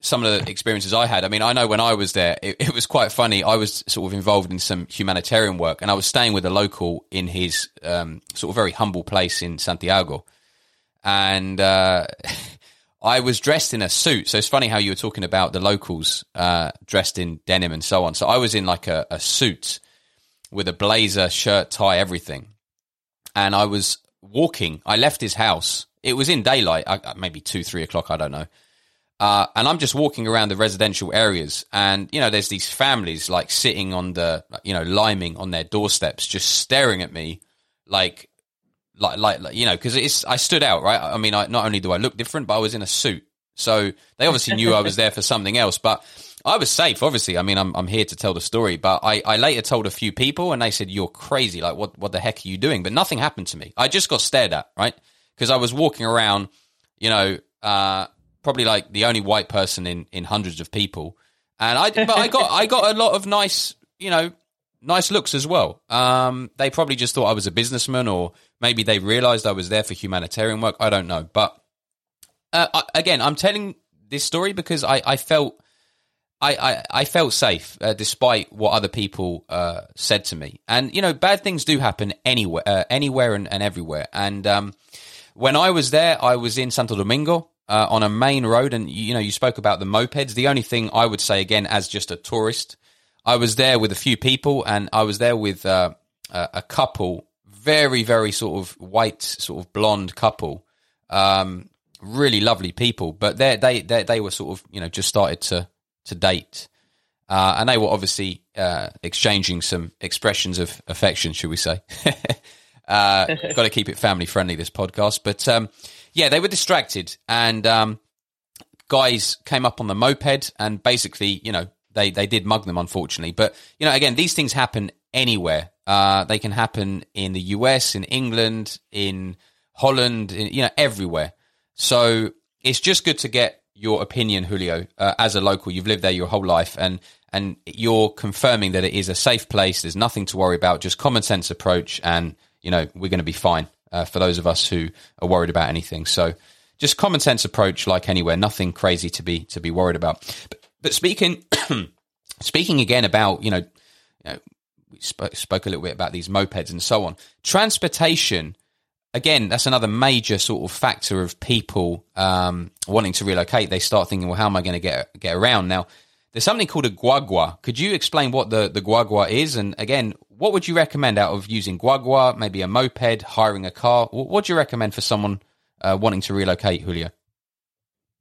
some of the experiences I had, I mean, I know when I was there, it, it was quite funny. I was sort of involved in some humanitarian work, and I was staying with a local in his um, sort of very humble place in Santiago, and. Uh, [laughs] I was dressed in a suit. So it's funny how you were talking about the locals uh, dressed in denim and so on. So I was in like a, a suit with a blazer, shirt, tie, everything. And I was walking. I left his house. It was in daylight, maybe two, three o'clock. I don't know. Uh, and I'm just walking around the residential areas, and you know, there's these families like sitting on the, you know, liming on their doorsteps, just staring at me, like, like, like, like you know, because it's I stood out, right? I mean, I, not only do I look different, but I was in a suit, so they obviously knew I was there for something else. But I was safe, obviously. I mean, I'm I'm here to tell the story, but I, I later told a few people, and they said, "You're crazy! Like, what what the heck are you doing?" But nothing happened to me. I just got stared at, right? Because I was walking around, you know, uh, probably like the only white person in in hundreds of people, and I but I got I got a lot of nice, you know, nice looks as well. Um, they probably just thought I was a businessman, or maybe they realized I was there for humanitarian work. I don't know, but uh, I, again, I'm telling this story because I I felt I, I, I felt safe uh, despite what other people uh, said to me. And you know, bad things do happen anywhere, uh, anywhere and, and, everywhere. And um, when I was there, I was in Santo Domingo uh, on a main road, and you know, you spoke about the mopeds. The only thing I would say again, as just a tourist, I was there with a few people, and I was there with uh, a couple, very very sort of white, sort of blonde couple. Um, really lovely people, but they they they were sort of you know just started to to date. Uh, and they were obviously uh, exchanging some expressions of affection, should we say? [laughs] uh, [laughs] got to keep it family friendly, this podcast. But um, yeah, they were distracted, and um, guys came up on the moped, and basically, you know, they they did mug them, unfortunately. But you know, again, these things happen anywhere. Uh, they can happen in the US, in England, in Holland, in, you know, everywhere. So it's just good to get your opinion, Julio, uh, as a local. You've lived there your whole life, and and you're confirming that it is a safe place. There's nothing to worry about. Just common sense approach, and you know we're going to be fine. Uh, for those of us who are worried about anything, so just common sense approach, like anywhere. Nothing crazy to be to be worried about. But, but speaking [coughs] speaking again about you know, you know we spoke, spoke a little bit about these mopeds and so on. Transportation again, that's another major sort of factor of people um, wanting to relocate. They start thinking, well, how am I going to get get around? Now, there's something called a guagua. Could you explain what the, the guagua is? And again, what would you recommend out of using guagua, maybe a moped, hiring a car? What do you recommend for someone uh, wanting to relocate, Julio?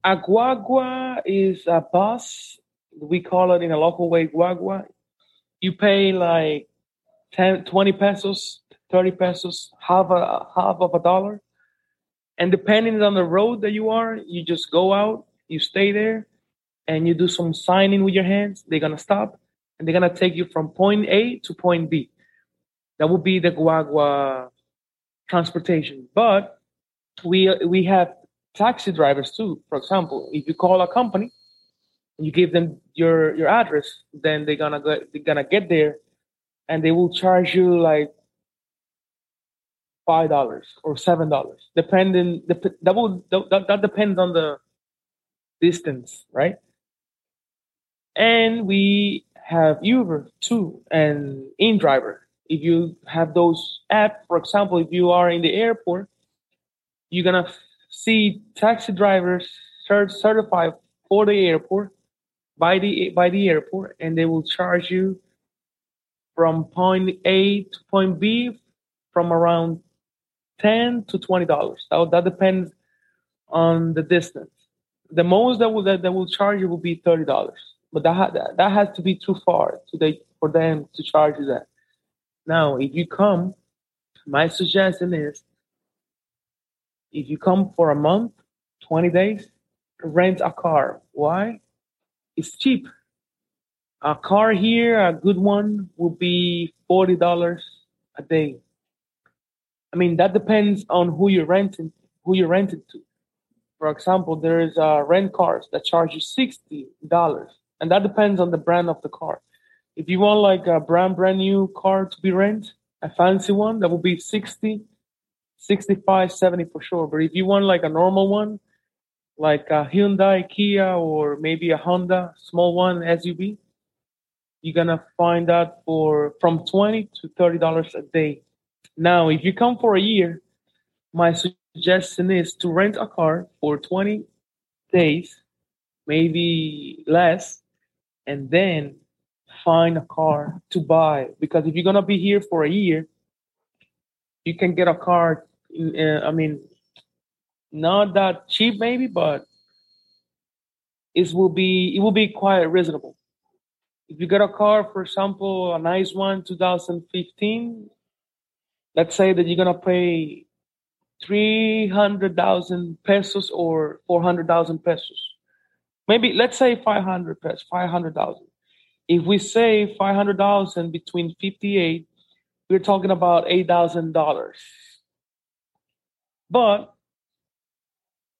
A guagua is a bus. We call it in a local way guagua. You pay like 10, 20 pesos 30 pesos, half a half of a dollar. And depending on the road that you are, you just go out, you stay there, and you do some signing with your hands. They're gonna stop and they're gonna take you from point A to point B. That would be the Guagua transportation. But we we have taxi drivers too. For example, if you call a company and you give them your your address, then they're gonna go, they're gonna get there, and they will charge you like five dollars or seven dollars, depending. That will that, that depends on the distance, right? And we have Uber too and InDriver. If you have those apps, for example, if you are in the airport, you're gonna see taxi drivers cert- certified for the airport by the by the airport, and they will charge you from point A to point B from around ten to twenty dollars. That that depends on the distance. The most that will that, that will charge you will be thirty dollars, but that, that has to be too far to they for them to charge you that. Now, if you come, my suggestion is if you come for a month, twenty days, rent a car. Why? It's cheap. A car here, a good one, will be forty dollars a day I mean, that depends on who you're renting, who you're rented to. For example, there is uh, rent cars that charge you sixty dollars, and that depends on the brand of the car. If you want like a brand brand new car to be rent, a fancy one, that will be 60, 65, 70 for sure. But if you want like a normal one, like a Hyundai, Kia, or maybe a Honda small one SUV, you're gonna find that for from twenty to thirty dollars a day now, if you come for a year, my suggestion is to rent a car for 20 days, maybe less, and then find a car to buy. Because if you're to be here for a year, you can get a car, uh, I mean, not that cheap maybe, but it will be it will be quite reasonable. If you get a car, for example, a nice one, 2015, let's say that you're gonna pay three hundred thousand pesos or four hundred thousand pesos. Maybe let's say five hundred pesos, five hundred thousand. If we say five hundred thousand between fifty-eight, we're talking about eight thousand dollars. But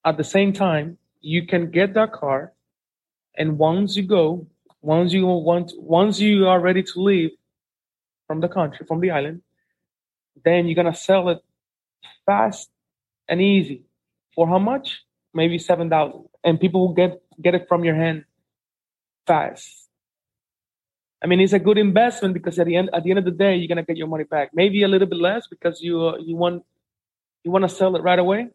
at the same time, you can get that car, and once you go, once you want, once you are ready to leave from the country, from the island, then you're gonna sell it fast and easy. For how much? Maybe seven thousand, and people will get get it from your hand fast. I mean, it's a good investment because at the end at the end of the day, you're gonna get your money back. Maybe a little bit less because you uh, you want you want to sell it right away.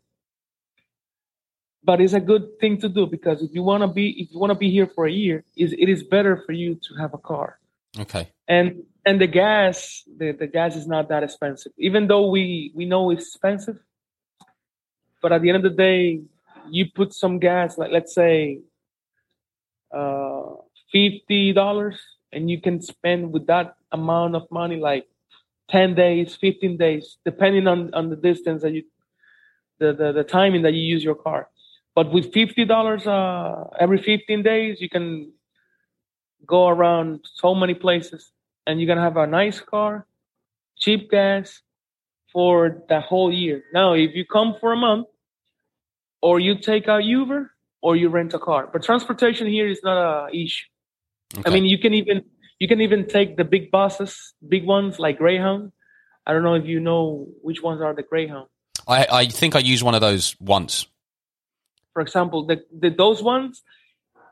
But it's a good thing to do because if you want to be if you want to be here for a year, is it is better for you to have a car. Okay. And and the gas the, the gas is not that expensive, even though we we know it's expensive. But at the end of the day, you put some gas, like let's say uh, fifty dollars, and you can spend with that amount of money like 10 days 15 days depending on on the distance that you the the, the timing that you use your car but with fifty dollars uh, every fifteen days, you can go around so many places, and you're gonna have a nice car, cheap gas for the whole year. Now, if you come for a month, or you take a Uber, or you rent a car, but transportation here is not a issue. Okay. I mean, you can even you can even take the big buses, big ones like Greyhound. I don't know if you know which ones are the Greyhound. I, I think I used one of those once. For example, the, the those ones,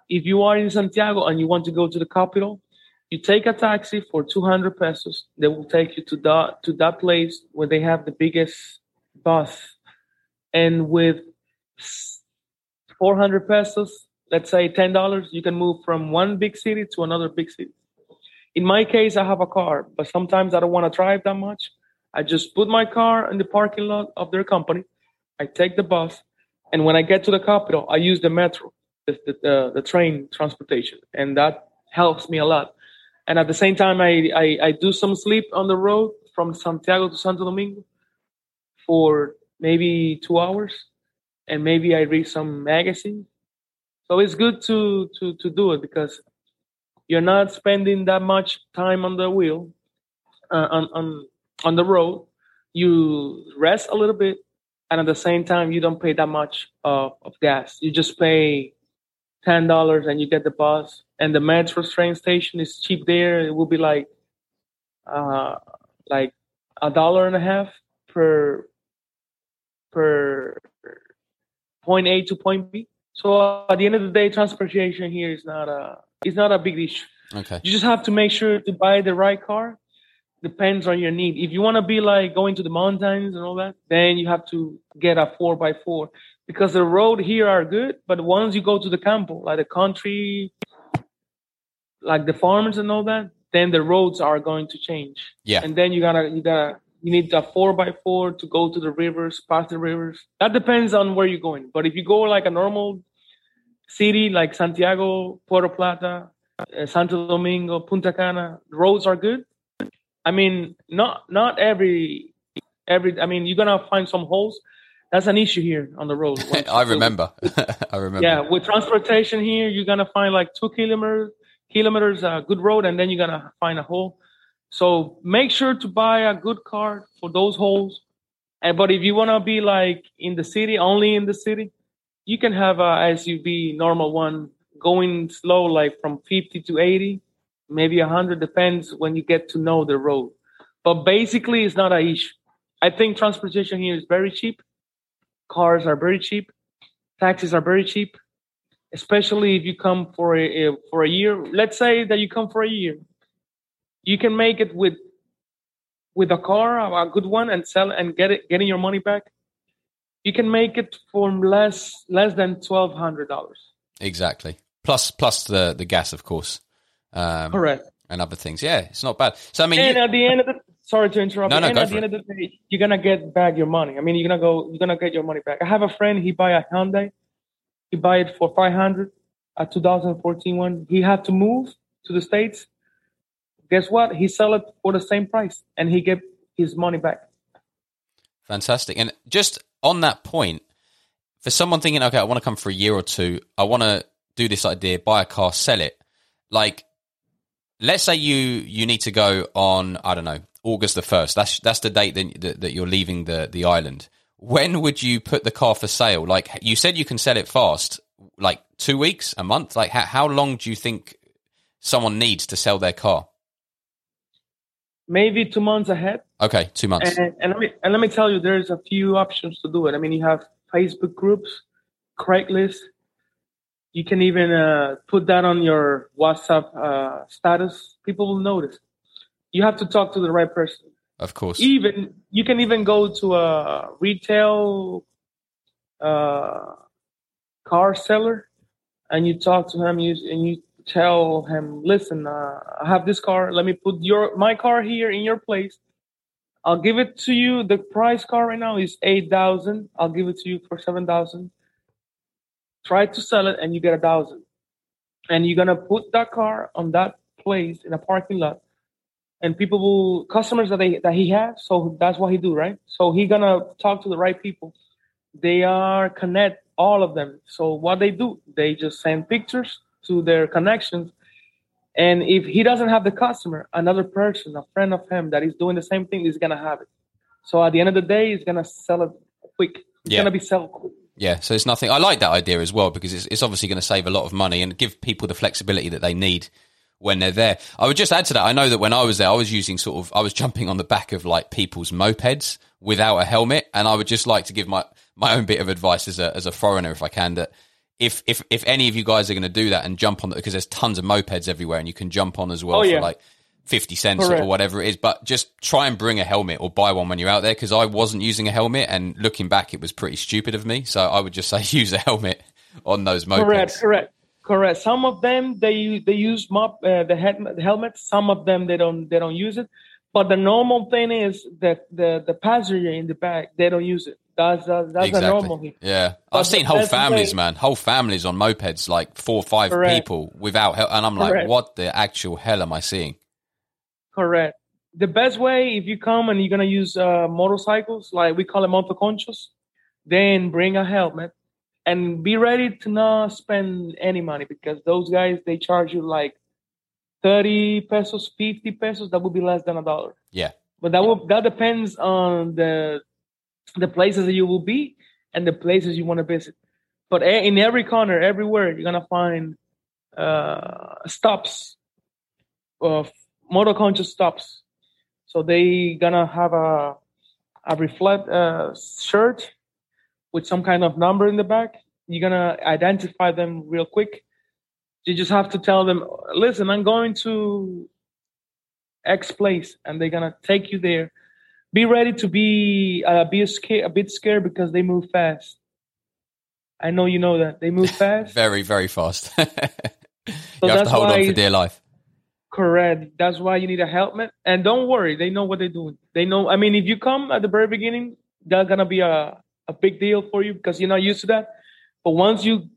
if you are in Santiago and you want to go to the capital, you take a taxi for 200 pesos. They will take you to that to that place where they have the biggest bus, and with 400 pesos, let's say ten dollars, you can move from one big city to another big city. In my case, I have a car, but sometimes I don't want to drive that much. I just put my car in the parking lot of their company. I take the bus, and when I get to the capital, I use the metro, the, the, the train transportation, and that helps me a lot. And at the same time, I, I, I do some sleep on the road from Santiago to Santo Domingo for maybe two hours, and maybe I read some magazine. So it's good to, to, to do it because you're not spending that much time on the wheel, uh, on, on, on the road. You rest a little bit and at the same time you don't pay that much of, of gas you just pay ten dollars and you get the bus and the metro train station is cheap there it will be like uh like a dollar and a half per per point a to point b so at the end of the day transportation here is not a it's not a big issue okay you just have to make sure to buy the right car depends on your need. If you want to be like going to the mountains and all that, then you have to get a four by four because the road here are good. But once you go to the campo, like the country, like the farms and all that, then the roads are going to change. Yeah. And then you gotta, you gotta, you need a four by four to go to the rivers, past the rivers. That depends on where you're going. But if you go like a normal city like Santiago, Puerto Plata, uh, Santo Domingo, Punta Cana, roads are good I mean, not not every every. I mean, you're gonna find some holes. That's an issue here on the road. [laughs] I remember. [laughs] I remember. Yeah, with transportation here, you're gonna find like two kilometers kilometers uh, good road, and then you're gonna find a hole. So make sure to buy a good car for those holes. And but if you wanna be like in the city, only in the city, you can have a SUV normal one going slow, like from 50 to 80 maybe a hundred depends when you get to know the road. But basically, it's not an issue. I think transportation here is very cheap. Cars are very cheap. Taxis are very cheap, especially if you come for a for a year. Let's say that you come for a year, you can make it with with a car, a good one, and sell and get it, getting your money back. You can make it for less less than twelve hundred dollars. Exactly. Plus plus the the gas, of course um, Correct. And other things. Yeah, it's not bad. So I mean, and you, at the end of the sorry to interrupt. No, no, and at the end it. of the day, you're gonna get back your money. I mean, you're gonna go, you're gonna get your money back. I have a friend. He buy a Hyundai. He buy it for five hundred. a 2014 one. He had to move to the states. Guess what? He sold it for the same price, and he gave his money back. Fantastic. And just on that point, for someone thinking, okay, I want to come for a year or two, I want to do this idea, buy a car, sell it. Like, let's say you you need to go on, I don't know, August the first. That's that's the date that, that you're leaving the the island. When would you put the car for sale? Like you said, you can sell it fast. Like two weeks, a month. Like how how long do you think someone needs to sell their car? Maybe two months ahead. Okay, two months. And, and let me and let me tell you, there's a few options to do it. I mean, you have Facebook groups, Craigslist. You can even uh, put that on your WhatsApp uh, status. People will notice. You have to talk to the right person. Of course. Even you can even go to a retail uh, car seller, and you talk to him. You and you tell him, "Listen, uh, I have this car. Let me put your my car here in your place. I'll give it to you. The price car right now is eight thousand. I'll give it to you for seven thousand. Try to sell it, and you get a thousand. And you're gonna put that car on that place in a parking lot, and people will customers that they that he has. So that's what he do, right? So he gonna talk to the right people. They are connect all of them. So what they do, they just send pictures to their connections and if he doesn't have the customer, another person, a friend of him that is doing the same thing is gonna have it. So at the end of the day, he's gonna sell it quick. It's yeah. gonna be sell quick. Yeah, so it's nothing. I like that idea as well because it's, it's obviously going to save a lot of money and give people the flexibility that they need when they're there. I would just add to that. I know that when I was there, I was using sort of, I was jumping on the back of like people's mopeds without a helmet, and I would just like to give my my own bit of advice as a as a foreigner, if I can, that if if if any of you guys are going to do that and jump on because there's tons of mopeds everywhere and you can jump on as well oh, yeah. for like 50 cents Correct. or whatever it is. But just try and bring a helmet or buy one when you're out there because I wasn't using a helmet and looking back it was pretty stupid of me. So I would just say [laughs] use a helmet on those mopeds. Correct correct correct. Some of them they they use mop uh, the, head, the helmet. Some of them they don't they don't use it. But the normal thing is that the the passenger in the back they don't use it that's that's, that's exactly. a normal. Yeah, I've seen whole families, man, whole families on mopeds, like four or five Correct. people without help, and I'm Correct. like, what the actual hell am I seeing? Correct. The best way, if you come and you're gonna use uh, motorcycles, like we call it motoconchos, then bring a helmet and be ready to not spend any money because those guys they charge you like 30 pesos 50 pesos that would be less than a dollar yeah but that will that depends on the the places that you will be and the places you want to visit. But in every corner, everywhere, you're gonna find uh, stops of motoconchos stops. So they gonna have a a reflect uh, shirt with some kind of number in the back. You're gonna identify them real quick. You just have to tell them, listen, I'm going to X place, and they're gonna take you there be ready to be uh, be a, scared, a bit scared because they move fast. I know you know that they move [laughs] fast. very, very fast. [laughs] you have to hold on for dear life. Correct. That's why you need a helmet. And don't worry, they know what they're doing. They know. I mean, if you come at the very beginning, that's gonna be a a big deal for you because you're not used to that. But once you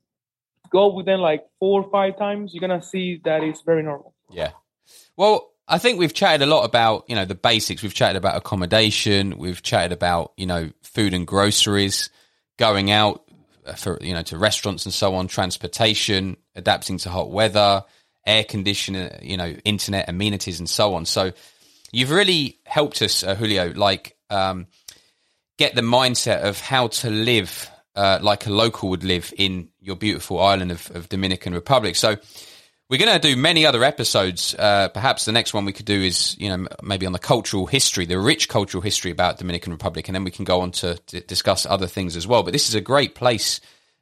go within like four or five times, you're gonna see that it's very normal. Yeah. Well, I think we've chatted a lot about, you know, the basics. We've chatted about accommodation. We've chatted about, you know, food and groceries, going out for, you know, to restaurants and so on, transportation, adapting to hot weather, air conditioning, you know, internet amenities and so on. So you've really helped us, uh, Julio, like, um, get the mindset of how to live, uh, like a local would live in your beautiful island of, of Dominican Republic. So, we're going to do many other episodes. Uh, perhaps the next one we could do is, you know, maybe on the cultural history, the rich cultural history about Dominican Republic, and then we can go on to, discuss other things as well. But this is a great place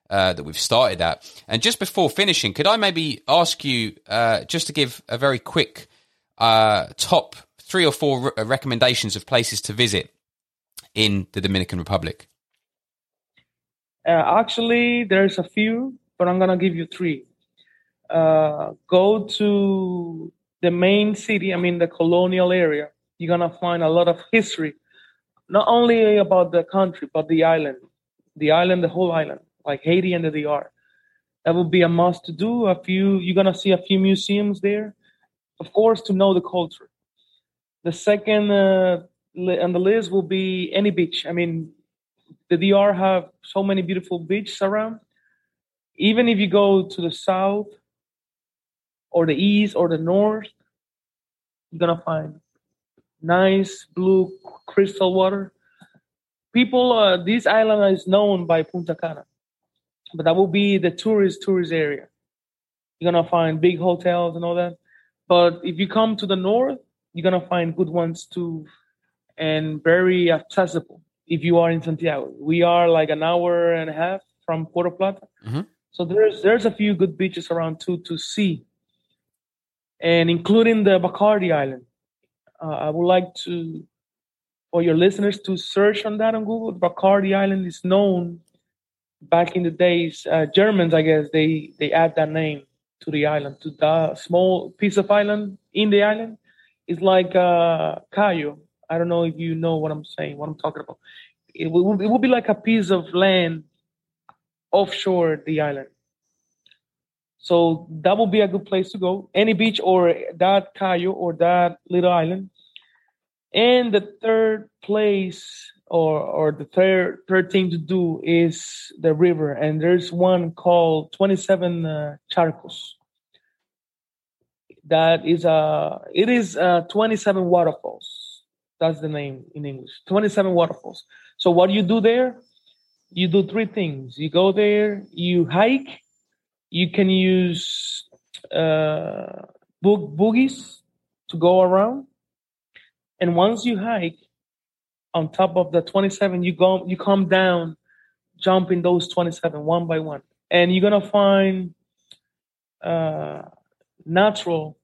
uh, that we've started at. And just before finishing, could I maybe ask you uh, just to give a very quick uh, top three or four re- recommendations of places to visit in the Dominican Republic? Uh, actually, there's a few, but I'm going to give you three. Uh, go to the main city, I mean the colonial area, you're gonna find a lot of history, not only about the country but the island, the island, the whole island, like Haiti and the DR. That would be a must to do. A few, you're gonna see a few museums there, of course, to know the culture. The second uh, on the list will be any beach. I mean, the DR have so many beautiful beaches around. Even if you go to the south, or the east, or the north, you're gonna find nice blue crystal water. People, uh, this island is known by Punta Cana, but that will be the tourist tourist area. You're gonna find big hotels and all that. But if you come to the north, you're gonna find good ones too, and very accessible. If you are in Santiago, we are like an hour and a half from Puerto Plata, mm-hmm. so there's there's a few good beaches around too to see, and including the Bacardi Island uh, I would like to, for your listeners to search on that on Google. Bacardi Island is known back in the days. Uh, Germans, I guess, they they add that name to the island, to the small piece of island in the island. It's like uh, Cayo. I don't know if you know what I'm saying, what I'm talking about. It will, it will be like a piece of land offshore the island. So that would be a good place to go. Any beach or that Cayo or that little island. And the third place or or the third third thing to do is the river. And there's one called 27 uh, Charcos. That is a it is uh, 27 waterfalls. That's the name in English. 27 waterfalls. So what you do there? You do three things. You go there, you hike, you can use uh, bo- boogies to go around. And once you hike on top of the 27, you go, you come down, jumping those 27 one by one, and you're gonna find uh, natural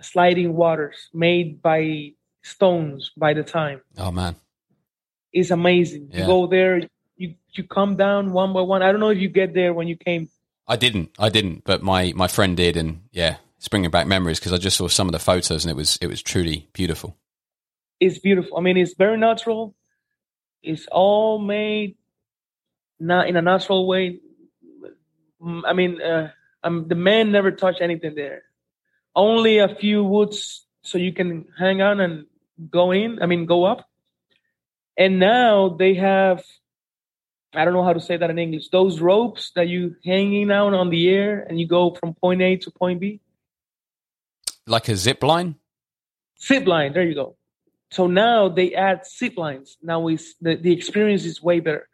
sliding waters made by stones by the time. Oh man, it's amazing. Yeah. You go there, you come down one by one. I don't know if you get there when you came. I didn't. I didn't, but my my friend did, and yeah, it's bringing back memories because I just saw some of the photos and it was it was truly beautiful. It's beautiful. I mean, it's very natural. It's all made not in a natural way. Mm, I mean, uh, um, the man never touched anything there. Only a few woods so you can hang on and go in. I mean, go up. And now they have I don't know how to say that in English. Those ropes that you hanging out on the air and you go from point A to point B. Like a zip line? Zip line, there you go. So now they add zip lines. Now we the, the experience is way better.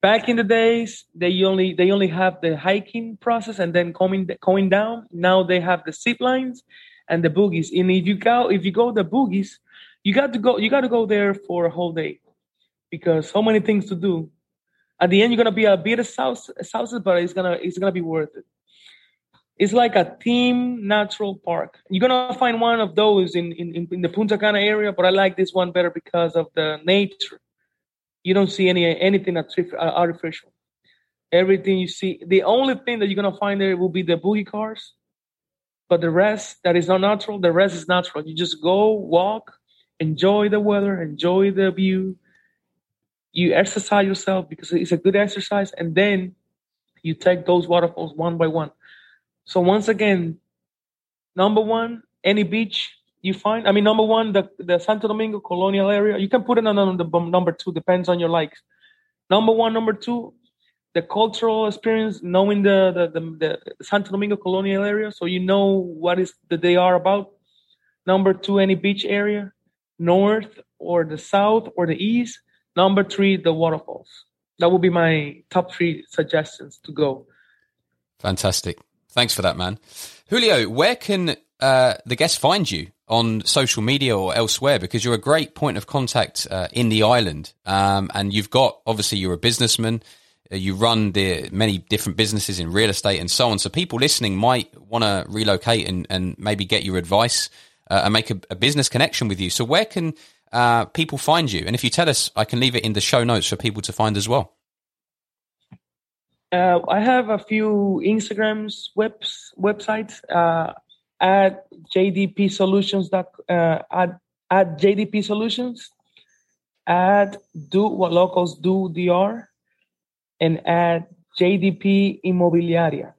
Back in the days, they only they only have the hiking process and then coming going down. Now they have the zip lines and the boogies. And if you go if you go the boogies, you got to go you got to go there for a whole day because so many things to do at the end you're gonna be a bit south but it's gonna it's gonna be worth it. It's like a theme natural park. You're gonna find one of those in, in, in the Punta Cana area, but I like this one better because of the nature. You don't see any anything uh, artificial. Everything you see, the only thing that you're gonna find there will be the boogie cars, but the rest that is not natural, the rest is natural. You just go walk, enjoy the weather, enjoy the view, you exercise yourself because it's a good exercise, and then you take those waterfalls one by one. So once again, number one, any beach you find. I mean, number one, the the Santo Domingo colonial area. You can put it on the number two, depends on your likes. Number one, number two, the cultural experience, knowing the the, the, the Santo Domingo colonial area, so you know what is that they are about. Number two, any beach area, north or the south or the east. Number three, the waterfalls. That would be my top three suggestions to go. Fantastic. Thanks for that, man. Julio, where can uh, the guests find you on social media or elsewhere? Because you're a great point of contact uh, in the island. Um, and you've got, obviously, you're a businessman. Uh, you run the many different businesses in real estate and so on. So people listening might want to relocate and, and maybe get your advice uh, and make a, a business connection with you. So where can uh, people find you? And if you tell us, I can leave it in the show notes for people to find as well. Uh, I have a few Instagrams, webs, websites uh, at JDP Solutions. Uh, at, at JDP Solutions, at do what locals do DR, and at JDP Immobiliaria.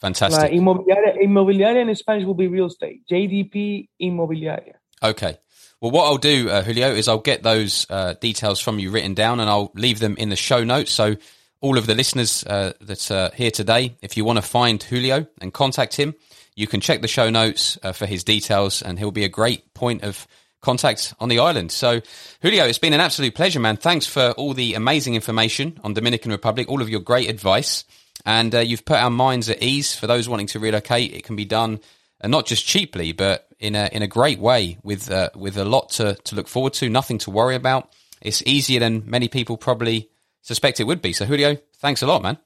Fantastic. Uh, inmobiliaria, inmobiliaria in Spanish will be real estate. JDP Immobiliaria. Okay. Well, what I'll do, uh, Julio, is I'll get those uh, details from you written down and I'll leave them in the show notes. So, all of the listeners uh, that are here today, if you want to find Julio and contact him, you can check the show notes uh, for his details and he'll be a great point of contact on the island. So, Julio, it's been an absolute pleasure, man. Thanks for all the amazing information on Dominican Republic, all of your great advice. And uh, you've put our minds at ease for those wanting to relocate. It can be done and not just cheaply, but in a in a great way with uh, with a lot to to look forward to, nothing to worry about. It's easier than many people probably suspect it would be. So Julio, thanks a lot, man.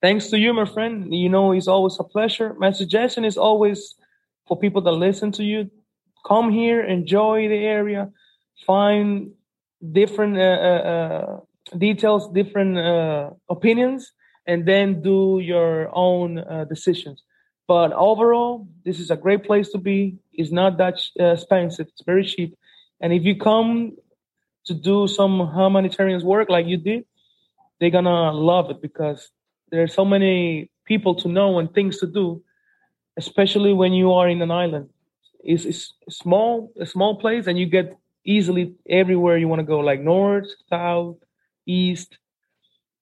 Thanks to you, my friend. You know, it's always a pleasure. My suggestion is always for people that listen to you, come here, enjoy the area, find different uh, uh, uh details, different uh, opinions, and then do your own uh, decisions. But overall, this is a great place to be. It's not that uh, expensive. It's very cheap. And if you come to do some humanitarian work like you did, they're gonna love it because there are so many people to know and things to do, especially when you are in an island. It's, it's small, a small place, and you get easily everywhere you want to go, like north, south, east.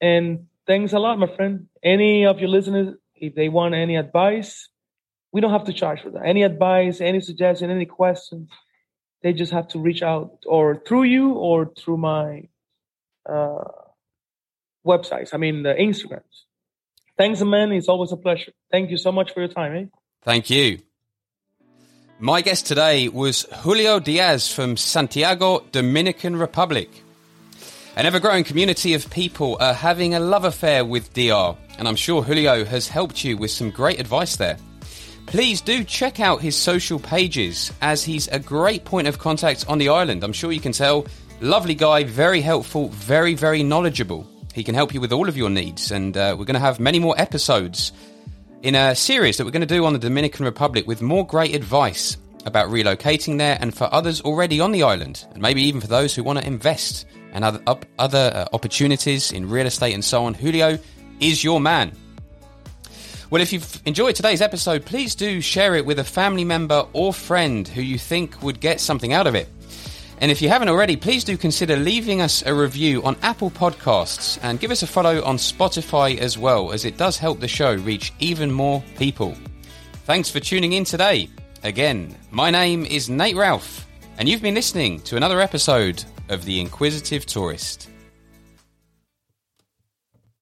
And thanks a lot, my friend. Any of your listeners if they want any advice, we don't have to charge for that. Any advice, any suggestion, any questions, they just have to reach out or through you or through my uh, websites. I mean, the Instagrams. Thanks, man. It's always a pleasure. Thank you so much for your time. Eh? Thank you. My guest today was Julio Diaz from Santiago, Dominican Republic. An ever growing community of people are having a love affair with DR, and I'm sure Julio has helped you with some great advice there. Please do check out his social pages as he's a great point of contact on the island. I'm sure you can tell. Lovely guy, very helpful, very, very knowledgeable. He can help you with all of your needs, and uh, we're going to have many more episodes in a series that we're going to do on the Dominican Republic with more great advice about relocating there and for others already on the island, and maybe even for those who want to invest and other, up, other uh, opportunities in real estate and so on, Julio is your man. Well, if you've enjoyed today's episode, please do share it with a family member or friend who you think would get something out of it. And if you haven't already, please do consider leaving us a review on Apple Podcasts and give us a follow on Spotify as well, as it does help the show reach even more people. Thanks for tuning in today. Again, my name is Nate Ralph, and you've been listening to another episode of The Inquisitive Tourist.